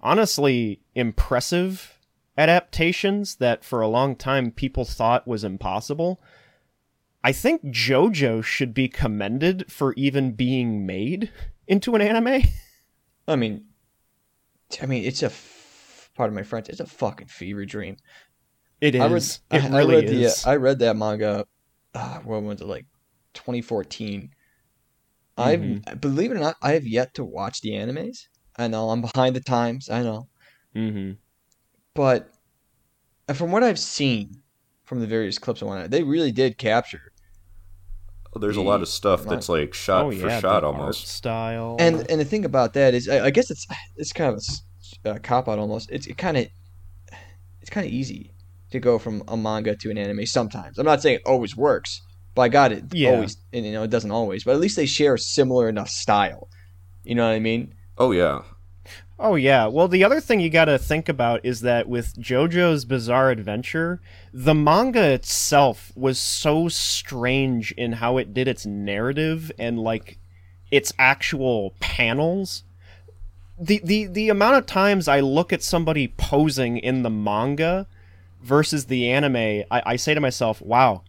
honestly impressive adaptations that for a long time people thought was impossible. I think JoJo should be commended for even being made into an anime. *laughs* I mean, I mean, it's a f- of my French. It's a fucking fever dream. It is. I read, it I, really I read the, is. I read that manga. Uh, when was it? Like 2014. I've Mm-hmm. believe it or not, I have yet to watch the animes. I know I'm behind the times. I know, mm-hmm. but from what I've seen from the various clips and whatnot, they really did capture. There's a lot of stuff that's like shot oh for yeah, shot the art almost. style. And and the thing about that is, I, I guess it's it's kind of a s- a cop out almost. It's it kind of it's kind of easy to go from a manga to an anime. Sometimes I'm not saying it always works, but I got it Yeah. always. And, you know, it doesn't always, but at least they share a similar enough style. You know what I mean? Oh yeah. Oh yeah. Well, the other thing you got to think about is that with JoJo's Bizarre Adventure, the manga itself was so strange in how it did its narrative and like its actual panels. The the the amount of times I look at somebody posing in the manga versus the anime, I, I say to myself, "Wow,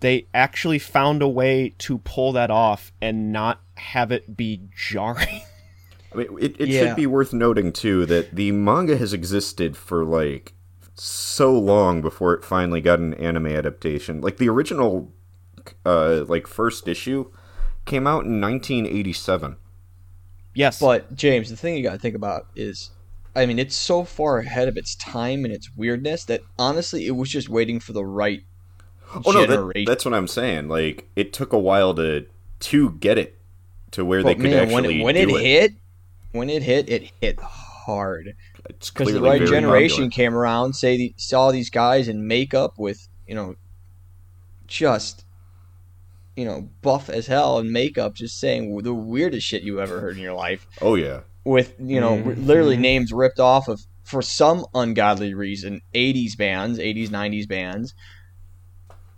they actually found a way to pull that off and not have it be *laughs* jarring." I mean, it, it Yeah. should be worth noting too that the manga has existed for like so long before it finally got an anime adaptation. Like the original, uh, like first issue came out in 1987. yes. But James, the thing you got to think about is, I mean, it's so far ahead of its time and its weirdness that honestly, it was just waiting for the right Oh no, that, that's what I'm saying. Like it took a while to to get it to where they could man, actually when, when do it, hit, when it hit, it hit hard. Because the right generation popular. came around, say the, saw these guys in makeup with you know, just you know buff as hell and makeup, just saying the weirdest shit you ever heard in your life, Oh yeah. with you know Mhm. literally names ripped off of for some ungodly reason, '80s bands, '80s '90s bands.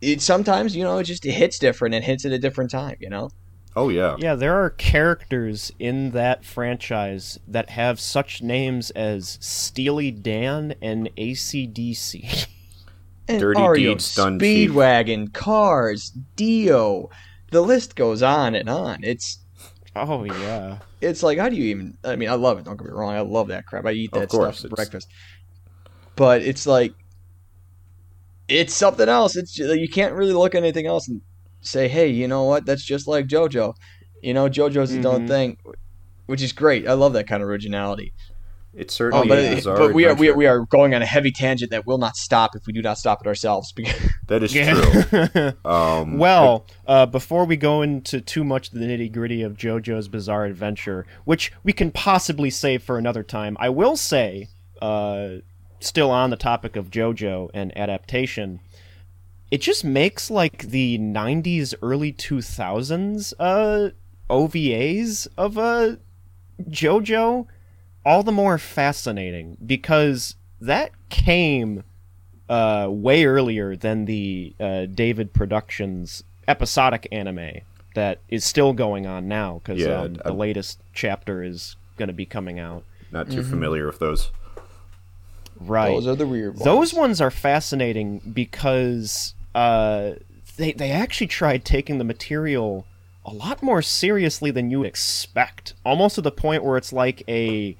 It sometimes you know it just it hits different and hits at a different time, you know. Oh yeah. Yeah, there are characters in that franchise that have such names as Steely Dan and ACDC. And Dirty Ario, Deeds Done Cheap. Speedwagon, Cars, Dio. The list goes on and on. It's oh yeah. it's like how do you even I mean I love it, don't get me wrong, I love that crap. I eat Of that course, stuff for it's- breakfast. But it's like it's something else. It's ju- you can't really look at anything else and say, "Hey, you know what? That's just like JoJo." You know, JoJo's his own Mhm. thing, which is great. I love that kind of originality. It Oh, certainly but, is. bizarre but we are, we are we are going on a heavy tangent that will not stop if we do not stop it ourselves. *laughs* Because That is true. *laughs* Um, well, uh, before we go into too much the nitty gritty of JoJo's Bizarre Adventure, which we can possibly save for another time, I will say, uh, still on the topic of JoJo and adaptation, it just makes like the 90s, early 2000s uh, OVAs of uh, JoJo all the more fascinating because that came uh, way earlier than the uh, David Productions episodic anime that is still going on now because Yeah, um, the latest chapter is going to be coming out. not Mm-hmm. too familiar with those. Right. those are the weird ones. Those ones are fascinating because uh, they they actually tried taking the material a lot more seriously than you would expect, almost to the point where it's like a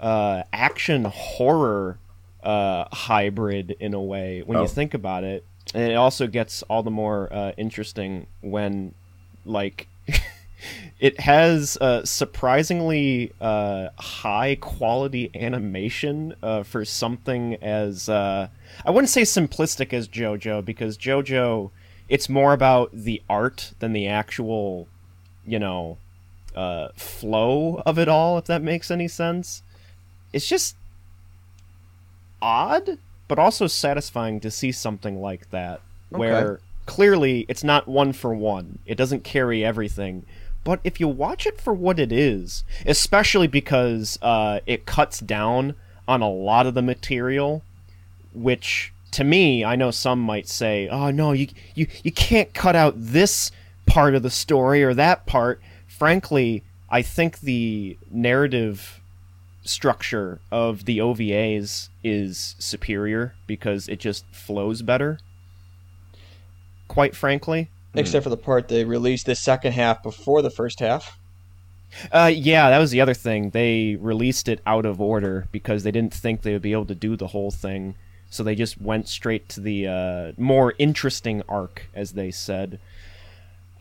uh, action horror uh, hybrid in a way when Oh. you think about it. And it also gets all the more uh, interesting when, like, *laughs* it has uh, surprisingly uh, high quality animation uh, for something as uh, I wouldn't say simplistic as JoJo because JoJo it's more about the art than the actual you know uh, flow of it all if that makes any sense. It's just odd but also satisfying to see something like that where clearly it's not one for one. It doesn't carry everything. But if you watch it for what it is, especially because uh, it cuts down on a lot of the material, which to me, I know some might say, "Oh no, you you you can't cut out this part of the story or that part." Frankly, I think the narrative structure of the OVAs is superior because it just flows better. Quite frankly. Except for the part they released the second half before the first half. Uh, yeah, that was the other thing. They released it out of order because they didn't think they would be able to do the whole thing. So they just went straight to the uh, more interesting arc, as they said.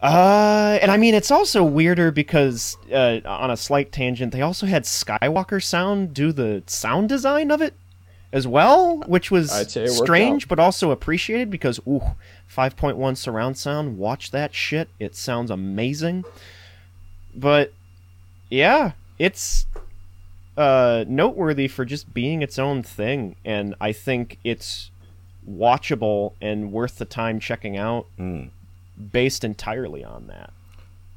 Uh, and I mean, it's also weirder because, uh, on a slight tangent, they also had Skywalker Sound do the sound design of it as well, which was I'd say it worked strange but also appreciated because, ooh, 5.1 surround sound, watch that shit. It sounds amazing. But, yeah, it's uh, noteworthy for just being its own thing, and I think it's watchable and worth the time checking out Mm. based entirely on that.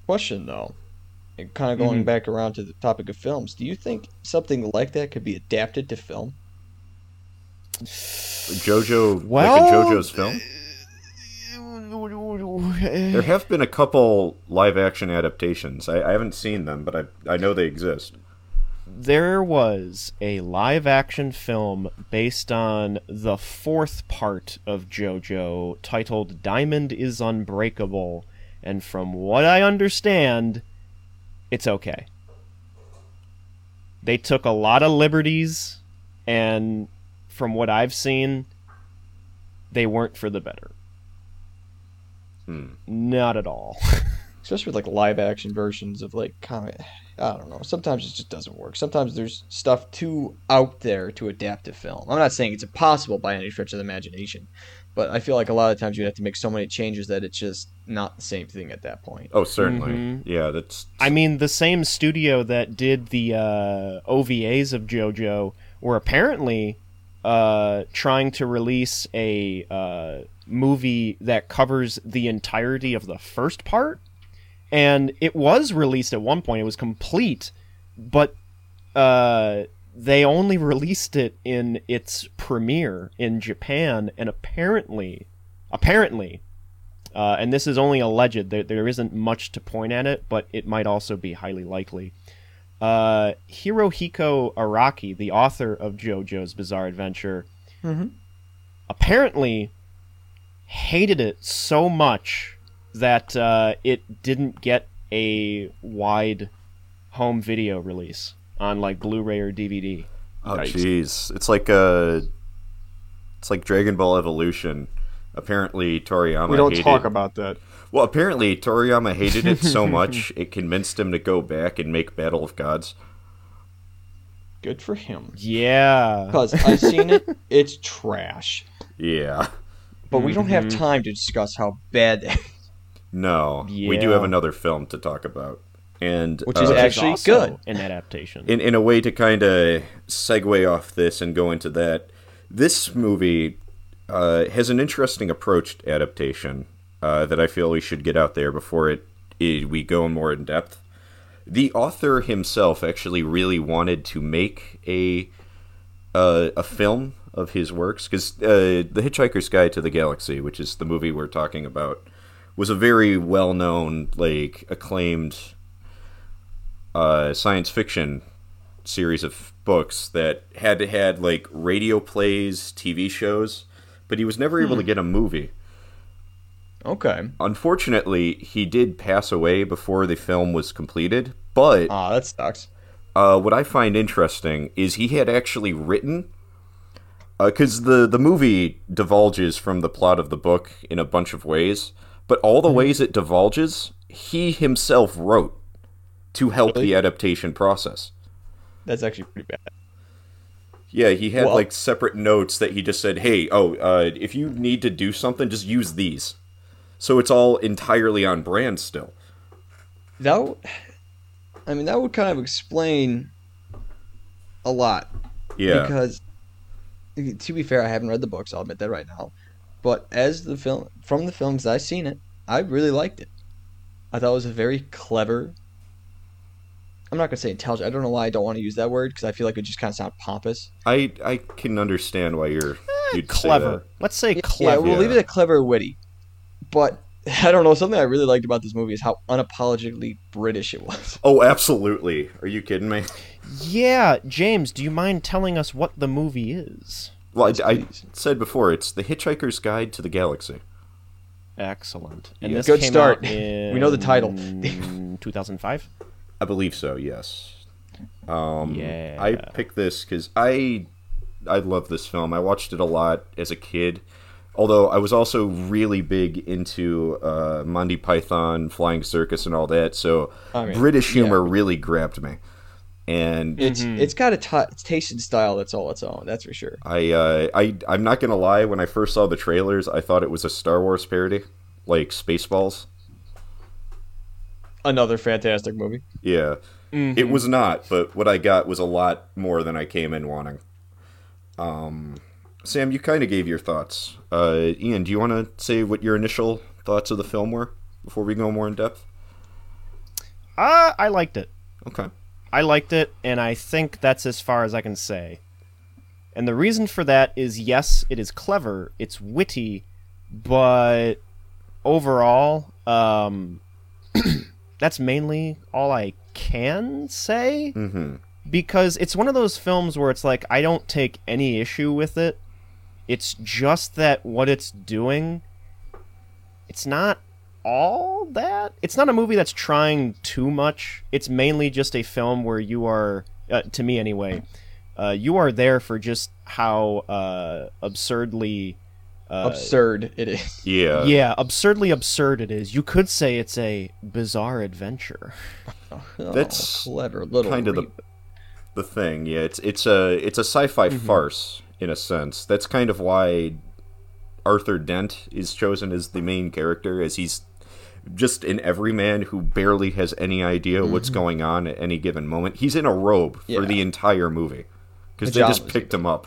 Question though, and kind of going Mhm. back around to the topic of films, do you think something like that could be adapted to film? JoJo, Well, like a JoJo's film. *laughs* There have been a couple live action adaptations. I, I haven't seen them, but I I know they exist. there was a live action film based on the fourth part of JoJo titled Diamond is Unbreakable, and from what I understand, it's okay. They took a lot of liberties, and from what I've seen, they weren't for the better. Hmm. Not at all. *laughs* Especially with like live action versions of like comic. I don't know. Sometimes it just doesn't work. Sometimes there's stuff too out there to adapt to film. I'm not saying it's impossible by any stretch of the imagination, but I feel like a lot of times you have to make so many changes that it's just not the same thing at that point. Oh, certainly. Mhm. Yeah, that's. I mean, the same studio that did the uh, OVAs of JoJo were apparently uh, trying to release a uh, movie that covers the entirety of the first part, and it was released at one point. It was complete, but uh, they only released it in its premiere in Japan, and apparently, apparently, uh, and this is only alleged. There, there isn't much to point at it, but it might also be highly likely. Uh, Hirohiko Araki, the author of JoJo's Bizarre Adventure, Mhm. apparently hated it so much that uh, it didn't get a wide home video release on like Blu-ray or DVD. Oh, jeez. It's like a. It's like Dragon Ball Evolution. Apparently, Toriyama. we don't hated, talk about that. Well, apparently Toriyama hated it so *laughs* much it convinced him to go back and make Battle of Gods. Good for him. Yeah, Because I've seen it, *laughs* it's trash. Yeah. But we don't have Mhm. time to discuss how bad that No, we do have another film to talk about, and Which is uh, Which is actually also good. an adaptation. in in a way to kind of segue off this and go into that. This movie uh, has an interesting approach to adaptation uh, that I feel we should get out there before it, it we go more in depth. The author himself actually really wanted to make a uh, a film of his works because uh, the Hitchhiker's Guide to the Galaxy, which is the movie we're talking about, was a very well known, like acclaimed uh, science fiction series of books that had had like radio plays, TV shows, but he was never able to get a movie. Okay. Unfortunately, he did pass away before the film was completed. But Ah, that sucks. uh, what I find interesting is he had actually written, because the the movie divulges from the plot of the book in a bunch of ways, but all the ways it divulges, he himself wrote to help Really? the adaptation process. That's actually pretty bad. Yeah, he had Well- like separate notes that he just said, "Hey, oh, uh, if you need to do something, just use these." So it's all entirely on brand still. That, w- I mean, that would kind of explain a lot. Yeah, Because, to be fair, I haven't read the books. I'll admit that right now. But as the film, from the films I've seen it, I really liked it. I thought it was a very clever. I'm not gonna say intelligent. I don't know why I don't want to use that word because I feel like it just kind of sounds pompous. I I can understand why you're. Eh, you'd say clever. that. Let's say Yeah, clever. we'll leave it Yeah. at clever witty. But *laughs* I don't know. Something I really liked about this movie is how unapologetically British it was. Oh, absolutely. Are you kidding me? *laughs* Yeah, James, do you mind telling us what the movie is? Well, I, I said before, it's The Hitchhiker's Guide to the Galaxy. Excellent. And Yeah. this Good came start. out in *laughs* We know the title. *laughs* 2005. I believe so. Yes. Um, Yeah. I picked this because I I love this film. I watched it a lot as a kid. Although I was also really big into uh, Monty Python, Flying Circus, and all that, so I mean, British yeah. humor really grabbed me. And It's Mhm. it's got a t- it's taste and style that's all its own. That's for sure. I, uh, I, I'm not gonna lie. When I first saw the trailers, I thought it was a Star Wars parody, like Spaceballs. Another fantastic movie. Yeah, it was not, but what I got was a lot more than I came in wanting. Um, Sam, you kind of gave your thoughts. Uh, Ian, do you want to say what your initial thoughts of the film were before we go more in depth? Uh, I liked it. Okay. I liked it, and I think that's as far as I can say. And the reason for that is yes, it is clever, it's witty, but overall, um, *clears throat* that's mainly all I can say Mm-hmm. because it's one of those films where it's like I don't take any issue with it. It's just that what it's doing, it's not all that. It's not a movie that's trying too much. It's mainly just a film where you are, uh, to me anyway, uh, you are there for just how uh, absurdly. Uh, Absurd it is. Yeah. yeah, absurdly absurd it is. You could say it's a bizarre adventure. *laughs* Oh, That's clever little. kind of the re- the thing. Yeah, it's it's a it's a sci-fi farce in a sense. That's kind of why Arthur Dent is chosen as the main character, as he's just an everyman who barely has any idea what's going on at any given moment. He's in a robe Yeah. for the entire movie because they just picked him up.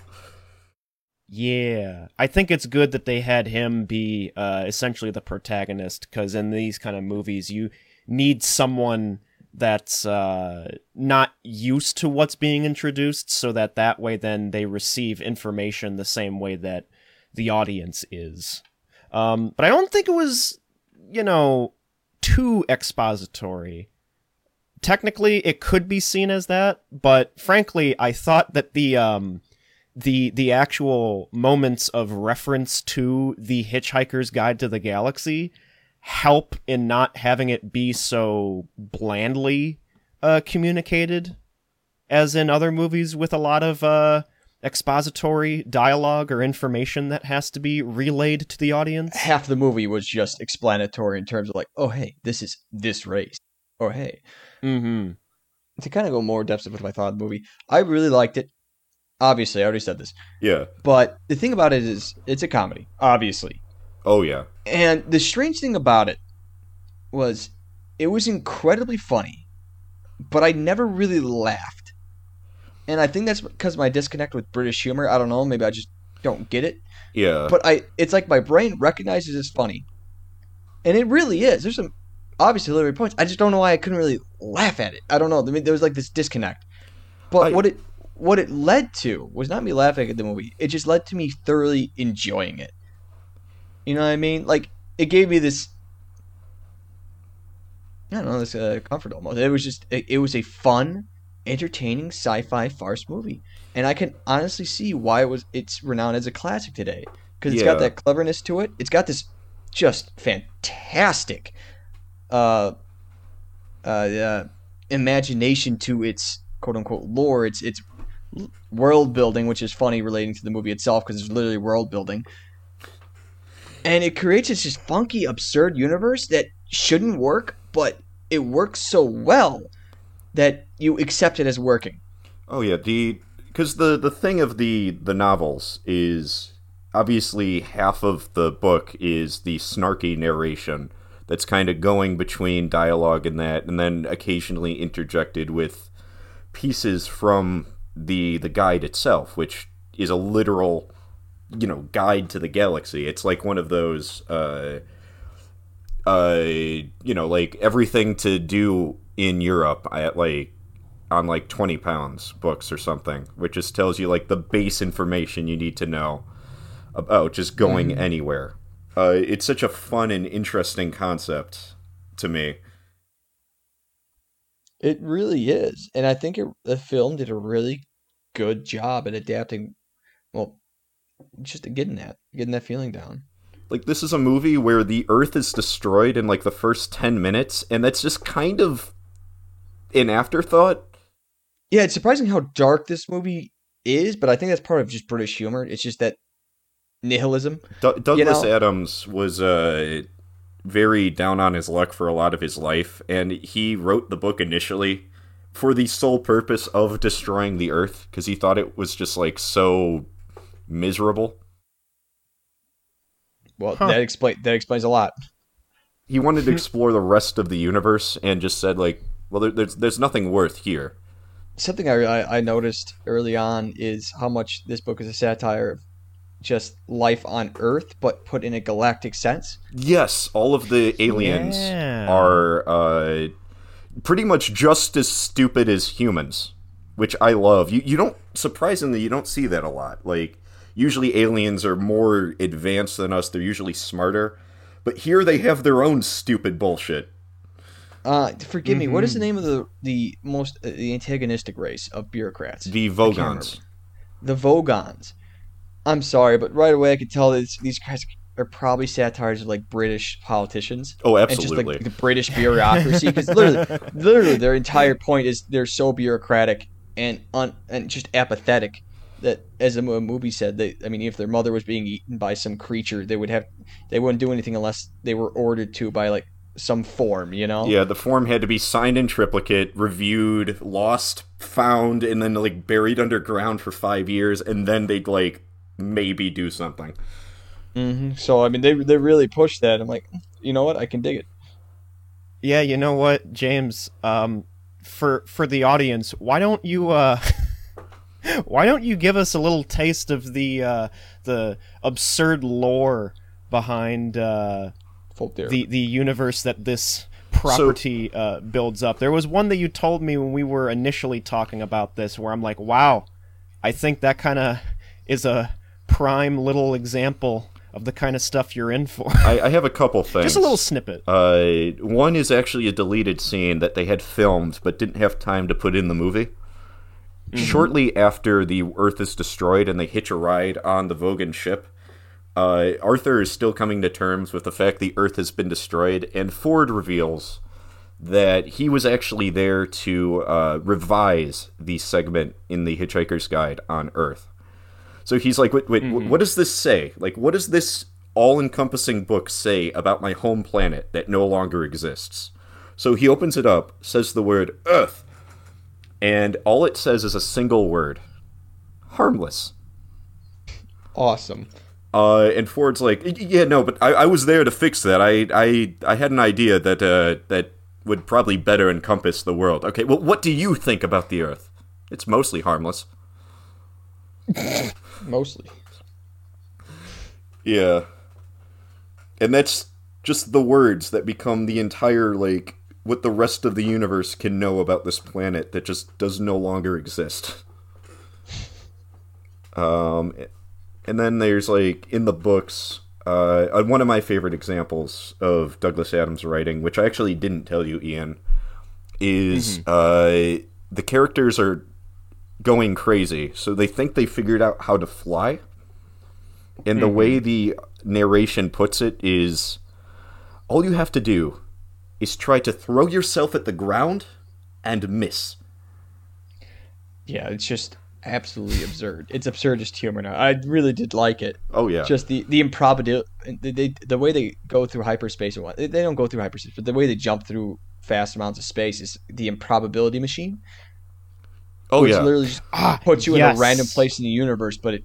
Yeah, I think it's good that they had him be uh, essentially the protagonist because in these kind of movies, you need someone that's uh, not used to what's being introduced, so that that way then they receive information the same way that the audience is. Um, but I don't think it was, you know, too expository. Technically, it could be seen as that, but frankly, I thought that the um, the the actual moments of reference to the Hitchhiker's Guide to the Galaxy help in not having it be so blandly uh, communicated as in other movies with a lot of uh, expository dialogue or information that has to be relayed to the audience. half the movie was just explanatory in terms of like, oh hey, this is this race, or hey, Mm-hmm. to kind of go more depth with my thought of the movie. I really liked it. Obviously, I already said this, Yeah. but the thing about it is, it's a comedy, obviously. Oh yeah. And the strange thing about it was it was incredibly funny, but I never really laughed. And I think that's because my disconnect with British humor. I don't know, maybe I just don't get it. Yeah. But I it's like my brain recognizes it's funny. And it really is. There's some obviously hilarious points. I just don't know why I couldn't really laugh at it. I don't know. I mean, there was like this disconnect. But I- what it what it led to was not me laughing at the movie. It just led to me thoroughly enjoying it. You know what I mean? Like it gave me this. I don't know this uh, comfort almost. It was just it, it was a fun, entertaining sci-fi farce movie, and I can honestly see why it was it's renowned as a classic today because it's got that cleverness to it. It's got this just fantastic, uh, uh, uh imagination to its quote unquote lore. It's it's world building, which is funny relating to the movie itself because it's literally world building. And it creates this just funky, absurd universe that shouldn't work, but it works so well that you accept it as working. Oh yeah, the because the the thing of the the novels is obviously half of the book is the snarky narration that's kind of going between dialogue and that, and then occasionally interjected with pieces from the the guide itself, which is a literal you know guide to the galaxy. It's like one of those. Uh, uh you know like everything to do in Europe at like on like 20 pounds books or something which just tells you like the base information you need to know about just going anywhere. Uh, it's such a fun and interesting concept to me. It really is, and I think it, the film did a really good job at adapting. Well, just getting that, getting that feeling down. Like this is a movie where the Earth is destroyed in like the first ten minutes, and that's just kind of an afterthought. Yeah, it's surprising how dark this movie is, but I think that's part of just British humor. It's just that nihilism. D- Douglas know- Adams was uh, very down on his luck for a lot of his life, and he wrote the book initially for the sole purpose of destroying the Earth because he thought it was just like so miserable. Well, Huh. that explain that explains a lot. He wanted to explore the rest of the universe and just said like, well, there, there's there's nothing worth here. Something I, I I noticed early on is how much this book is a satire of just life on Earth, but put in a galactic sense. Yes, all of the aliens Yeah. are uh, pretty much just as stupid as humans, which I love. You you don't surprisingly you don't see that a lot. Like usually aliens are more advanced than us. They're usually smarter, but here they have their own stupid bullshit. Uh, forgive me. What is the Mm-hmm. name of the the most uh, the antagonistic race of bureaucrats? The. Vogons. the Vogons. I'm sorry, but right away I could tell that these guys are probably satires of like British politicians Oh, absolutely. and just like the British bureaucracy. Because literally, *laughs* literally, their entire point is they're so bureaucratic and un, and just apathetic that, as the mo- movie said, they I mean, if their mother was being eaten by some creature, they would have they wouldn't do anything unless they were ordered to by like some form, you know? Yeah, the form had to be signed in triplicate, reviewed, lost, found, and then like buried underground for five years, and then they'd like maybe do something. hmm So I mean, they they really pushed that. I'm like, you know what? I can dig it. Yeah, you know what, James? Um, for for the audience, why don't you uh, *laughs* why don't you give us a little taste of the uh, the absurd lore behind uh, Folk theory. The the universe that this property uh, builds up? There was one that you told me when we were initially talking about this, where I'm like, wow, I think that kind of is a prime little example of the kind of stuff you're in for. I, I have a couple things. *laughs* Just a little snippet. Uh, one is actually a deleted scene that they had filmed but didn't have time to put in the movie. Shortly after the Earth is destroyed and they hitch a ride on the Vogon ship, uh, Arthur is still coming to terms with the fact the Earth has been destroyed, and Ford reveals that he was actually there to uh, revise the segment in the Hitchhiker's Guide on Earth. So he's like, wait, wait, wh- what does this say? Like, what does this all encompassing book say about my home planet that no longer exists? So he opens it up, says the word Earth, and all it says is a single word harmless. awesome. Uh, and Ford's like, yeah, no, but I, I was there to fix that. I, I, I had an idea that, uh, that would probably better encompass the world. Okay, well, what do you think about the Earth? It's mostly harmless. *laughs* Mostly. Yeah. And that's just the words that become the entire, like, what the rest of the universe can know about this planet that just does no longer exist. *laughs* Um, and then there's, like, in the books, uh, uh, one of my favorite examples of Douglas Adams writing, which I actually didn't tell you, Ian, is uh, the characters are going crazy. So they think they figured out how to fly. And the way the narration puts it is all you have to do is try to throw yourself at the ground and miss. Yeah, it's just absolutely absurd. It's absurdist humor now. I really did like it. Oh yeah. Just the the improbability, they, they, the way they go through hyperspace and what they, they don't go through hyperspace, but the way they jump through vast amounts of space is the improbability machine, oh which yeah. literally just Ah, puts you yes. in a random place in the universe, but it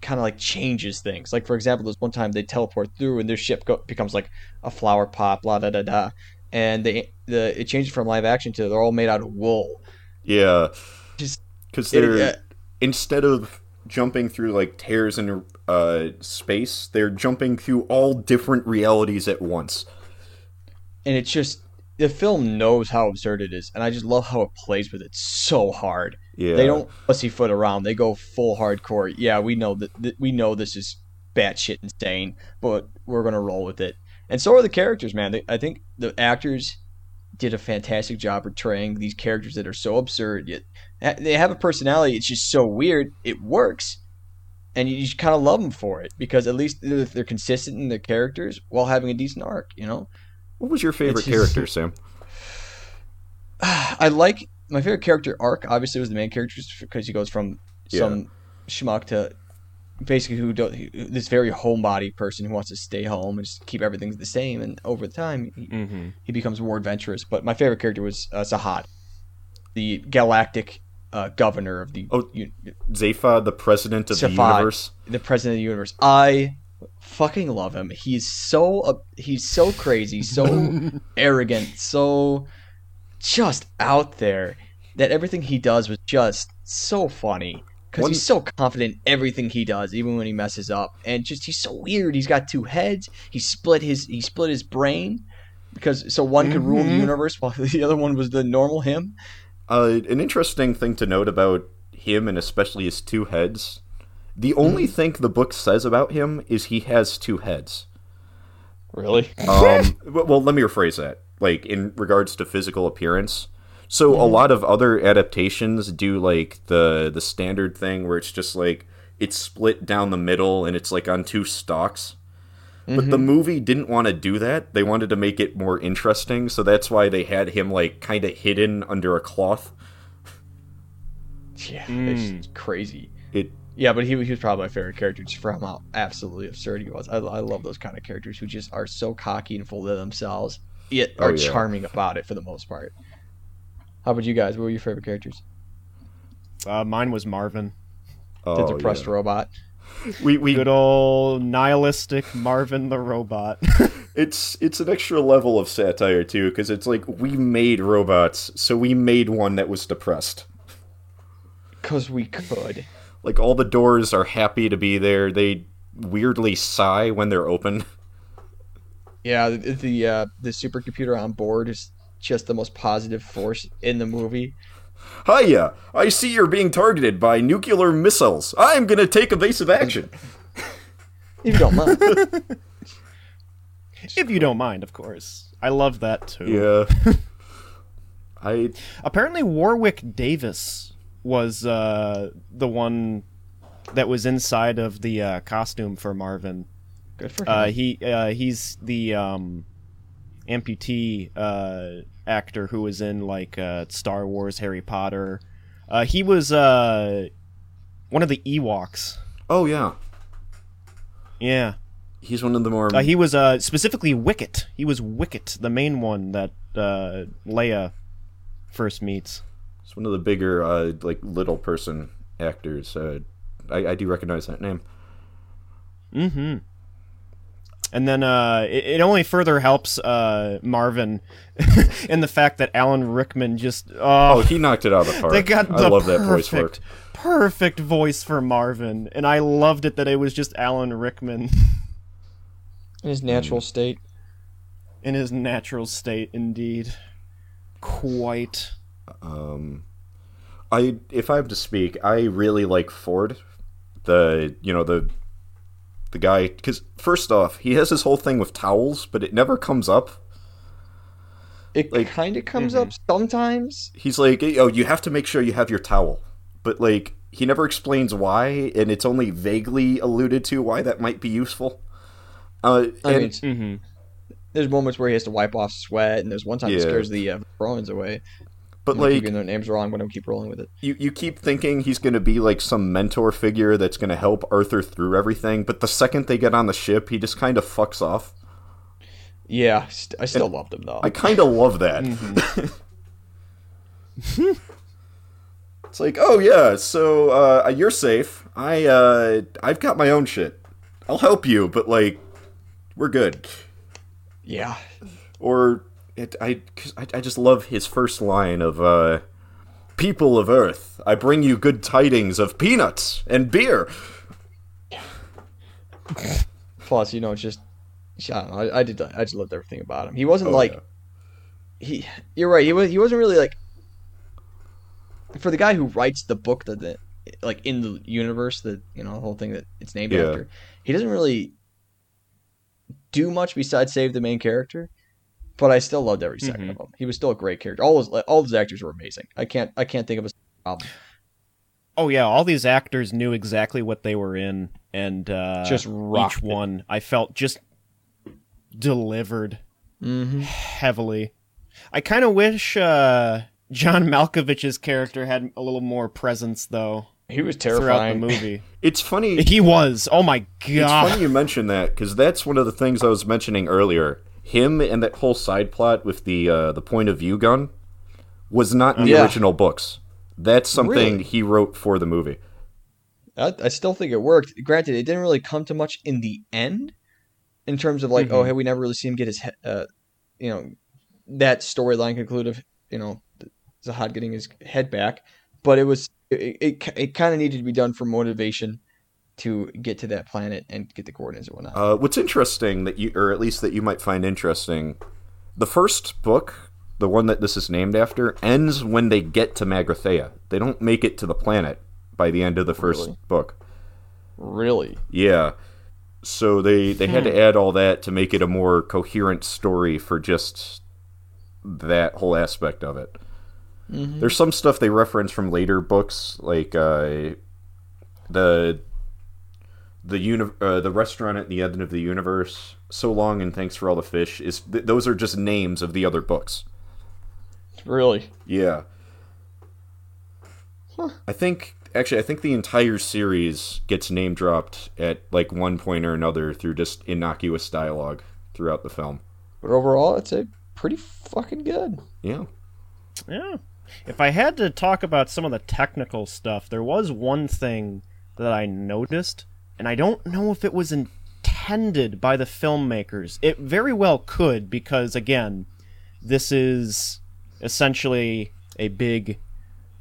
kind of like changes things. Like for example, there's one time they teleport through and their ship go, becomes like a flower pot, blah da da da, and they the it changes from live action to they're all made out of wool. Yeah. Cuz they're instead of jumping through like tears in uh space, they're jumping through all different realities at once. and it's just the film knows how absurd it is, and I just love how it plays with it so hard. Yeah. They don't pussyfoot around; they go full hardcore. Yeah, we know that, that we know this is batshit insane, but we're gonna roll with it. And so are the characters, man. They, I think the actors did a fantastic job portraying these characters that are so absurd yet they have a personality. It's just so weird. It works, and you just kind of love them for it because at least they're, they're consistent in their characters while having a decent arc. You know. What was your favorite just- character, Sam? *sighs* I like my favorite character arc. Obviously, was the main character because he goes from some schmuck to basically who do, who- this very homebody person who wants to stay home and just keep everything the same. And over time, he, Mm-hmm. he becomes more adventurous. But my favorite character was uh, Zaphod, the galactic uh, governor of the Oh, u- Zapha, the president of the universe. the president of the universe. I fucking love him. He's so uh, he's so crazy, so *laughs* arrogant, so just out there that everything he does was just so funny because he's so confident in everything he does, even when he messes up, and just he's so weird. He's got two heads. He split his he split his brain because so one could rule the Mhm. universe while *laughs* the other one was the normal him. Uh, an interesting thing to note about him, and especially his two heads. The only thing the book says about him is he has two heads. Really? Um, *laughs* well, let me rephrase that. Like in regards to physical appearance. So a lot of other adaptations do like the the standard thing where it's just like it's split down the middle and it's like on two stalks. But the movie didn't want to do that. They wanted to make it more interesting, so that's why they had him like kind of hidden under a cloth. Yeah, Mm. it's crazy. It Yeah, but he, he was probably my favorite character just from how absolutely absurd he was. I, I love those kind of characters who just are so cocky and full of themselves, yet Oh, are yeah. charming about it for the most part. How about you guys? What were your favorite characters? Uh, mine was Marvin. The oh, depressed yeah. robot. We we Good old nihilistic Marvin the robot. *laughs* It's it's an extra level of satire too, because it's like we made robots, so we made one that was depressed. Because we could. Like all the doors are happy to be there. They weirdly sigh when they're open. Yeah, the the, uh, the supercomputer on board is just the most positive force in the movie. Hiya! I see you're being targeted by nuclear missiles. I'm gonna take evasive action. *laughs* If you don't mind. if you don't mind, of course. I love that too. Yeah. *laughs* I Apparently, Warwick Davis was uh, the one that was inside of the uh, costume for Marvin. Good for him. Uh, he uh, he's the um, amputee uh, actor who was in like uh, Star Wars, Harry Potter. Uh, he was uh, one of the Ewoks. oh yeah, Yeah, he's one of the more uh, he was uh, specifically Wicket. He was Wicket, the main one that uh, Leia first meets. It's one of the bigger uh, like little person actors. Uh, I, I do recognize that name. Mm-hmm. And then uh, it, it only further helps uh, Marvin *laughs* in the fact that Alan Rickman just Oh, oh, he knocked it out of the park. they got I the love that voice perfect, work. perfect voice for Marvin, and I loved it that it was just Alan Rickman in his natural state. in his natural state. Indeed, quite. Um, I if I have to speak, I really like Ford, the you know the the guy because first off, he has this whole thing with towels, but it never comes up. It Like- kind of comes up sometimes. He's like, oh, you have to make sure you have your towel, but like he never explains why, and it's only vaguely alluded to why that might be useful. Uh, I and mean, Mm-hmm. there's moments where he has to wipe off sweat, and there's one time he scares the uh, Romans away. But like getting their names are wrong, but I'm keep rolling with it. you, you keep thinking he's going to be like some mentor figure that's going to help Arthur through everything, but the second they get on the ship, he just kind of fucks off. Yeah, st- I still loved him though. I kind of love that. *laughs* *laughs* it's like, oh yeah, so uh, you're safe. I uh, I've got my own shit. I'll help you, but like, we're good. yeah, Or it, I, I, I just love his first line of uh, "People of Earth, I bring you good tidings of peanuts and beer." plus you know just I don't know. I, I did. I just loved everything about him. He wasn't Oh, like yeah. he. You're right. He was. He wasn't really like for the guy who writes the book that the like in the universe that you know the whole thing that it's named Yeah. after. He doesn't really do much besides save the main character. But I still loved every 2nd Mhm. of him. He was still a great character. All his all his actors were amazing. I can't I can't think of a problem. Oh yeah, all these actors knew exactly what they were in, and uh, Just each rocked it. one I felt just delivered Mm-hmm. heavily. I kind of wish uh, John Malkovich's character had a little more presence though He was terrifying throughout the movie. *laughs* It's funny. he was. Oh my god! It's god. funny you mention that because that's one of the things I was mentioning earlier. Him and that whole side plot with the uh, the point of view gun was not in the Yeah. original books. That's something Really? he wrote for the movie. I, I still think it worked. Granted, it didn't really come to much in the end, in terms of like, oh, Mhm. hey, we never really see him get his, uh, you know, that storyline concluded. You know, Zaphod getting his head back, but it was it it, it kind of needed to be done for motivation to get to that planet and get the coordinates and whatnot. Uh, what's interesting that you, or at least that you might find interesting, the first book, the one that this is named after, ends when they get to Magrathea. They don't make it to the planet by the end of the first Really? book. really? Yeah. So they they had Hmm. to add all that to make it a more coherent story for just that whole aspect of it. Mhm. There's some stuff they reference from later books, like uh, the the uni- uh, the restaurant at the end of the universe. So long and thanks for all the fish. Is th- those are just names of the other books? Really? Yeah. Huh. I think actually I think the entire series gets name dropped at like one point or another through just innocuous dialogue throughout the film. But overall, it's a pretty fucking good. Yeah. Yeah. If I had to talk about some of the technical stuff, there was one thing that I noticed, and I don't know if it was intended by the filmmakers. It very well could, because again, this is essentially a big,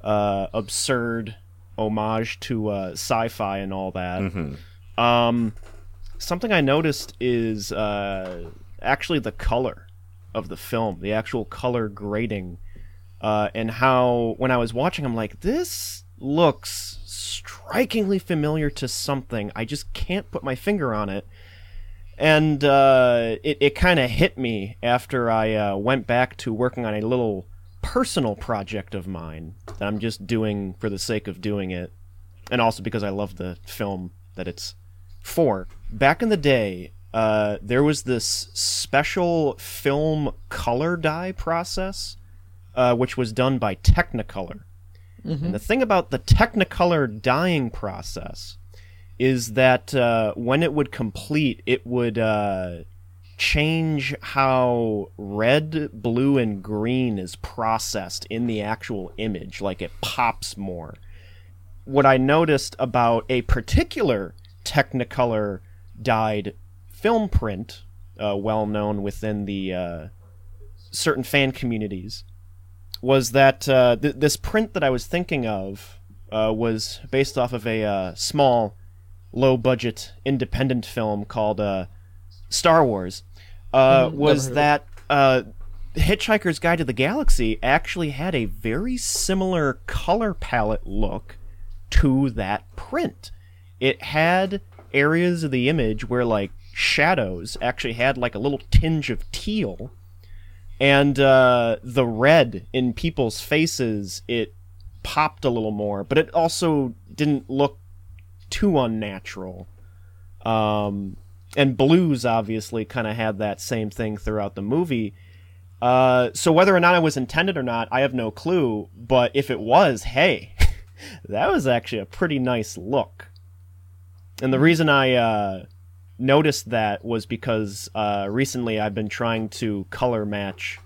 uh, absurd homage to uh, sci-fi and all that. hmm Um, something I noticed is uh, actually the color of the film, the actual color grading, uh, and how when I was watching, I'm like, this looks strikingly familiar to something. I just can't put my finger on it. And uh, it, it kind of hit me after I uh, went back to working on a little personal project of mine that I'm just doing for the sake of doing it, and also because I love the film that it's for. Back in the day, uh, there was this special film color dye process, uh, which was done by Technicolor. And the thing about the Technicolor dyeing process is that uh, when it would complete, it would uh, change how red, blue, and green is processed in the actual image. Like it pops more. What I noticed about a particular Technicolor dyed film print, uh, well known within the uh, certain fan communities, was that uh, th- this print that I was thinking of uh, was based off of a uh, small, low budget independent film called uh, Star Wars. Uh, Mhm, was that uh, Hitchhiker's Guide to the Galaxy actually had a very similar color palette look to that print. It had areas of the image where like shadows actually had like a little tinge of teal and uh, the red in people's faces it popped a little more but it also didn't look too unnatural. Um, and blues obviously kind of had that same thing throughout the movie. Uh, so whether or not it was intended or not i have no clue but if it was hey *laughs* that was actually a pretty nice look. And the reason i uh, noticed that was because uh, recently I've been trying to color match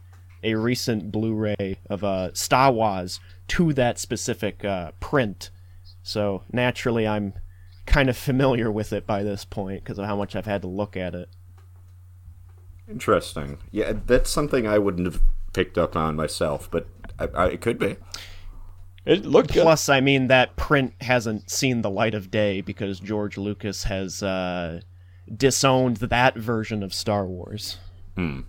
a recent Blu-ray of uh, Star Wars to that specific uh, print. So naturally, I'm kind of familiar with it by this point because of how much I've had to look at it. Interesting. Yeah, that's something I wouldn't have picked up on myself, but I, I, it could be. It looked good. Plus, I mean that print hasn't seen the light of day because George Lucas has uh, disowned that version of Star Wars. Hmm.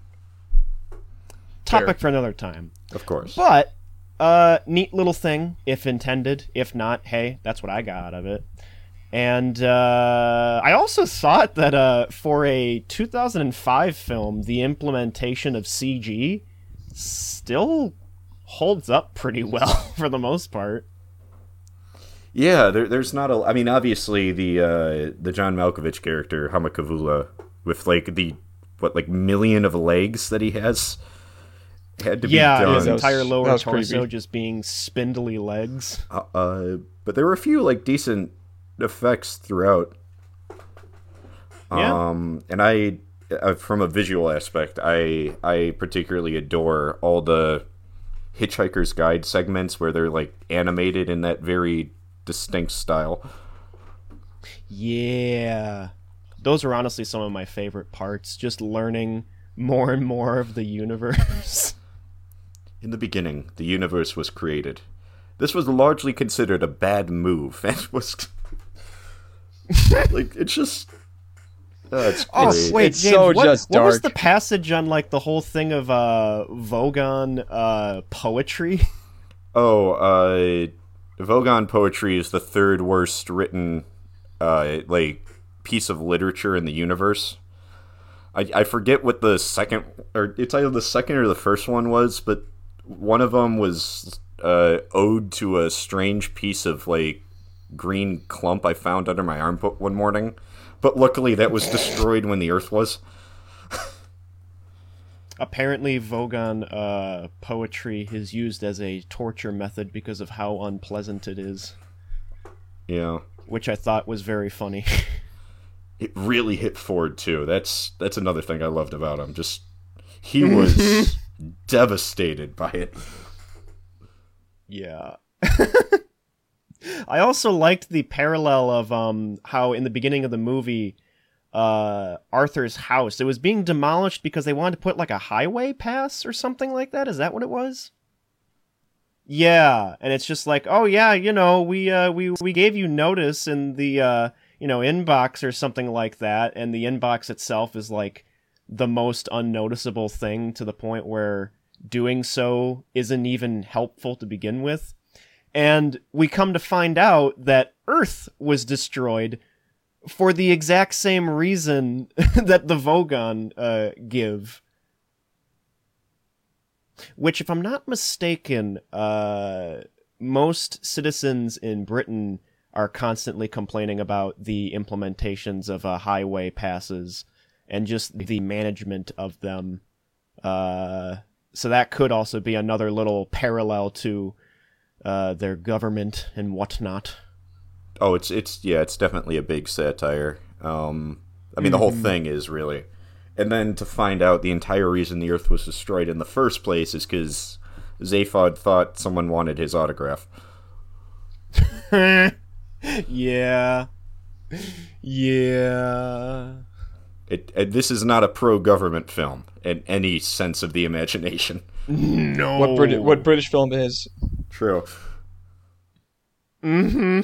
Topic for another time. Of course. But uh, neat little thing, if intended. If not, hey, that's what I got out of it. And uh, I also thought that uh, for a 2005 film, the implementation of CG still holds up pretty well *laughs* for the most part. Yeah, there, there's not a. I mean, obviously the uh, the John Malkovich character Humma Kavula with like the what like million of legs that he has had to yeah, be done. his that was- entire lower torso creepy. just being spindly legs. Uh, uh, but there were a few like decent effects throughout. Yeah. Um, and I, uh, from a visual aspect, I I particularly adore all the Hitchhiker's Guide segments where they're like animated in that very distinct style. Yeah. Those are honestly some of my favorite parts, just learning more and more of the universe. *laughs* In the beginning, the universe was created. This was largely considered a bad move, *laughs* and was *laughs* like it's just. Uh, it's Oh great. wait, it's James, so what, just what was the passage on like the whole thing of uh Vogon uh poetry? Oh, uh, Vogon poetry is the third worst written, uh, like piece of literature in the universe. I, I forget what the second or it's either the second or the first one was, but one of them was uh, ode to a strange piece of like green clump I found under my armpit one morning. But luckily, that was destroyed when the Earth was. Apparently Vogon uh poetry is used as a torture method because of how unpleasant it is, Yeah, which I thought was very funny. *laughs* it really hit Ford too. That's that's another thing I loved about him. Just he *laughs* was devastated by it. Yeah. *laughs* I also liked the parallel of um how in the beginning of the movie uh Arthur's house it was being demolished because they wanted to put like a highway pass or something like that. Is that what it was? Yeah, and it's just like, "Oh yeah, you know, we uh we we gave you notice in the uh you know, inbox or something like that, and the inbox itself is like the most unnoticeable thing to the point where doing so isn't even helpful to begin with. And we come to find out that Earth was destroyed for the exact same reason *laughs* that the Vogon uh, give. Which, if I'm not mistaken, uh, most citizens in Britain are constantly complaining about the implementations of uh, highway passes and just the management of them. Uh, so that could also be another little parallel to uh, their government and whatnot. Oh, it's it's yeah, it's definitely a big satire. Um, I mean, the whole thing is really, and then to find out the entire reason the Earth was destroyed in the first place is because Zaphod thought someone wanted his autograph. *laughs* yeah. Yeah. It, it this is not a pro-government film in any sense of the imagination. No. What Brit- what British film is? True. Mm-hmm.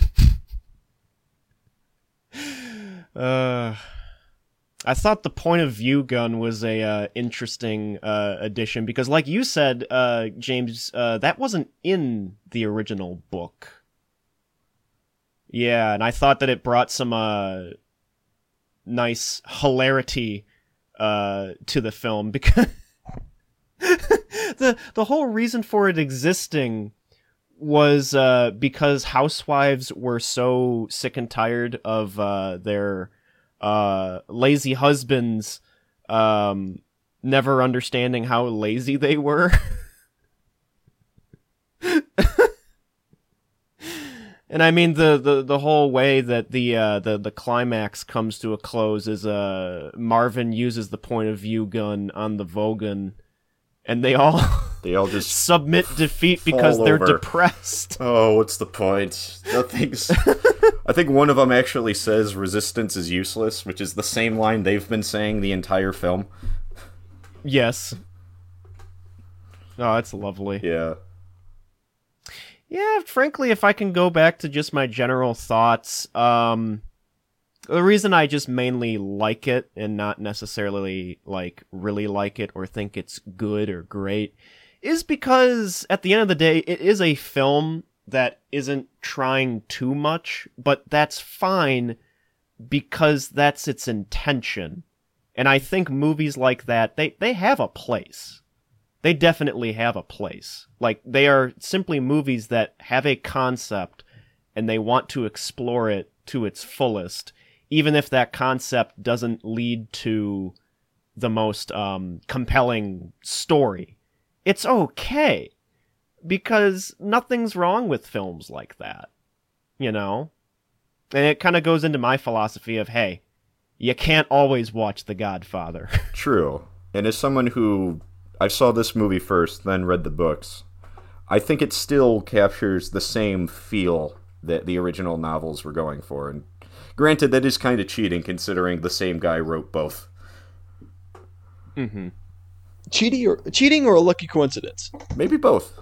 Uh, I thought the point of view gun was a uh, interesting uh, addition because, like you said, uh, James, uh, that wasn't in the original book. Yeah, and I thought that it brought some uh, nice hilarity uh, to the film because *laughs* the the whole reason for it existing was uh, because housewives were so sick and tired of uh, their uh, lazy husbands um, never understanding how lazy they were. *laughs* and I mean the, the, the whole way that the uh, the the climax comes to a close is uh, Marvin uses the point of view gun on the Vogon, and they all They all just *laughs* submit defeat because they're over. depressed. Oh, what's the point? Nothing's. I think one of them actually says resistance is useless, which is the same line they've been saying the entire film. Yes. Oh, that's lovely. Yeah. Yeah, frankly, if I can go back to just my general thoughts, um, the reason I just mainly like it and not necessarily like really like it or think it's good or great is because at the end of the day, it is a film that isn't trying too much, but that's fine because that's its intention. And I think movies like that, they, they have a place. They definitely have a place. Like, they are simply movies that have a concept and they want to explore it to its fullest, even if that concept doesn't lead to the most um, compelling story. It's okay because nothing's wrong with films like that, you know? And it kind of goes into my philosophy of hey, you can't always watch The Godfather. *laughs* True. And as someone who I saw this movie first, then read the books, I think it still captures the same feel that the original novels were going for. And granted, that is kind of cheating considering the same guy wrote both. mm-hmm. Cheating or cheating or a lucky coincidence? Maybe both.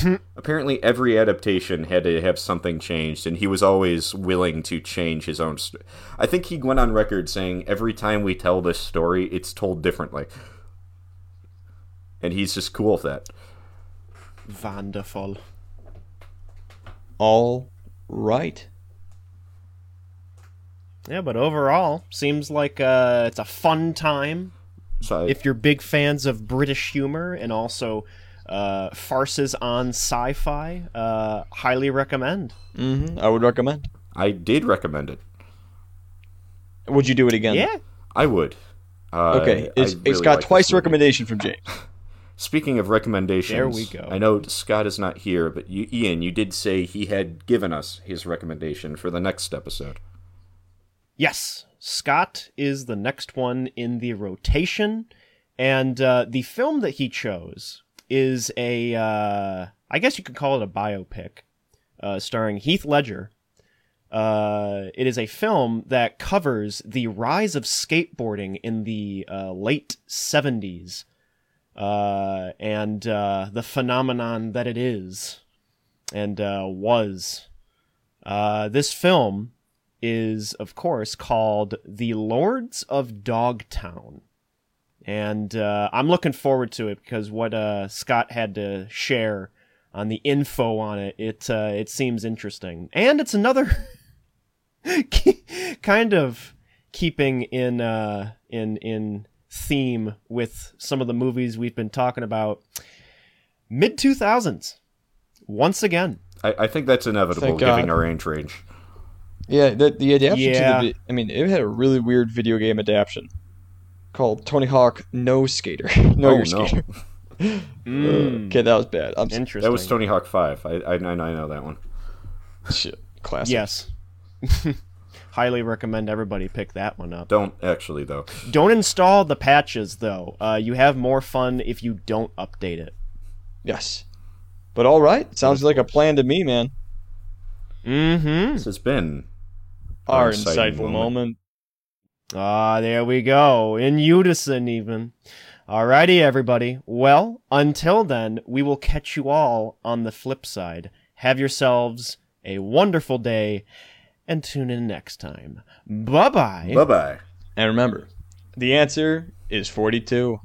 *laughs* Apparently, every adaptation had to have something changed, and he was always willing to change his own. St- I think he went on record saying, "Every time we tell this story, it's told differently," and he's just cool with that. Wonderful. All right. Yeah, but overall, seems like uh, it's a fun time. So If you're big fans of British humor and also uh, farces on sci-fi, uh, highly recommend. Mm-hmm. I would recommend. I did recommend it. Would you do it again? Yeah, I would. Uh, Okay. It's, really it's got like twice this recommendation from James. *laughs* Speaking of recommendations, There we go. I know Scott is not here, but you, Ian, you did say he had given us his recommendation for the next episode. Yes, Scott is the next one in the rotation, and uh, the film that he chose is a, uh, I guess you could call it a biopic, uh, starring Heath Ledger. Uh, it is a film that covers the rise of skateboarding in the uh, late 70s uh, and the phenomenon that it is and was. This film is, of course, called The Lords of Dogtown. And uh, I'm looking forward to it because what uh, Scott had to share on the info on it, it uh, it seems interesting, and it's another *laughs* kind of keeping in uh, in in theme with some of the movies we've been talking about. Mid 2000s, once again. I, I think that's inevitable, Thank given God. our age range. *laughs* Yeah, the, the adaptation Yeah. to the. I mean, it had a really weird video game adaptation called Tony Hawk No Skater. *laughs* no, Oh, Your no. Skater. *laughs* Mm, Okay, that was bad. I'm s- interesting. That was Tony Hawk Five. I I, I know that one. shit. Classic. Yes. *laughs* Highly recommend everybody pick that one up. Don't actually though. Don't install the patches though. Uh, you have more fun if you don't update it. Yes. But all right, sounds like a plan to me, man. Mm-hmm. This has been Our Exciting insightful moment. moment. Ah, there we go. In unison, even. Alrighty, everybody. Well, until then, we will catch you all on the flip side. Have yourselves a wonderful day and tune in next time. Bye bye. Bye bye. And remember, the answer is 42.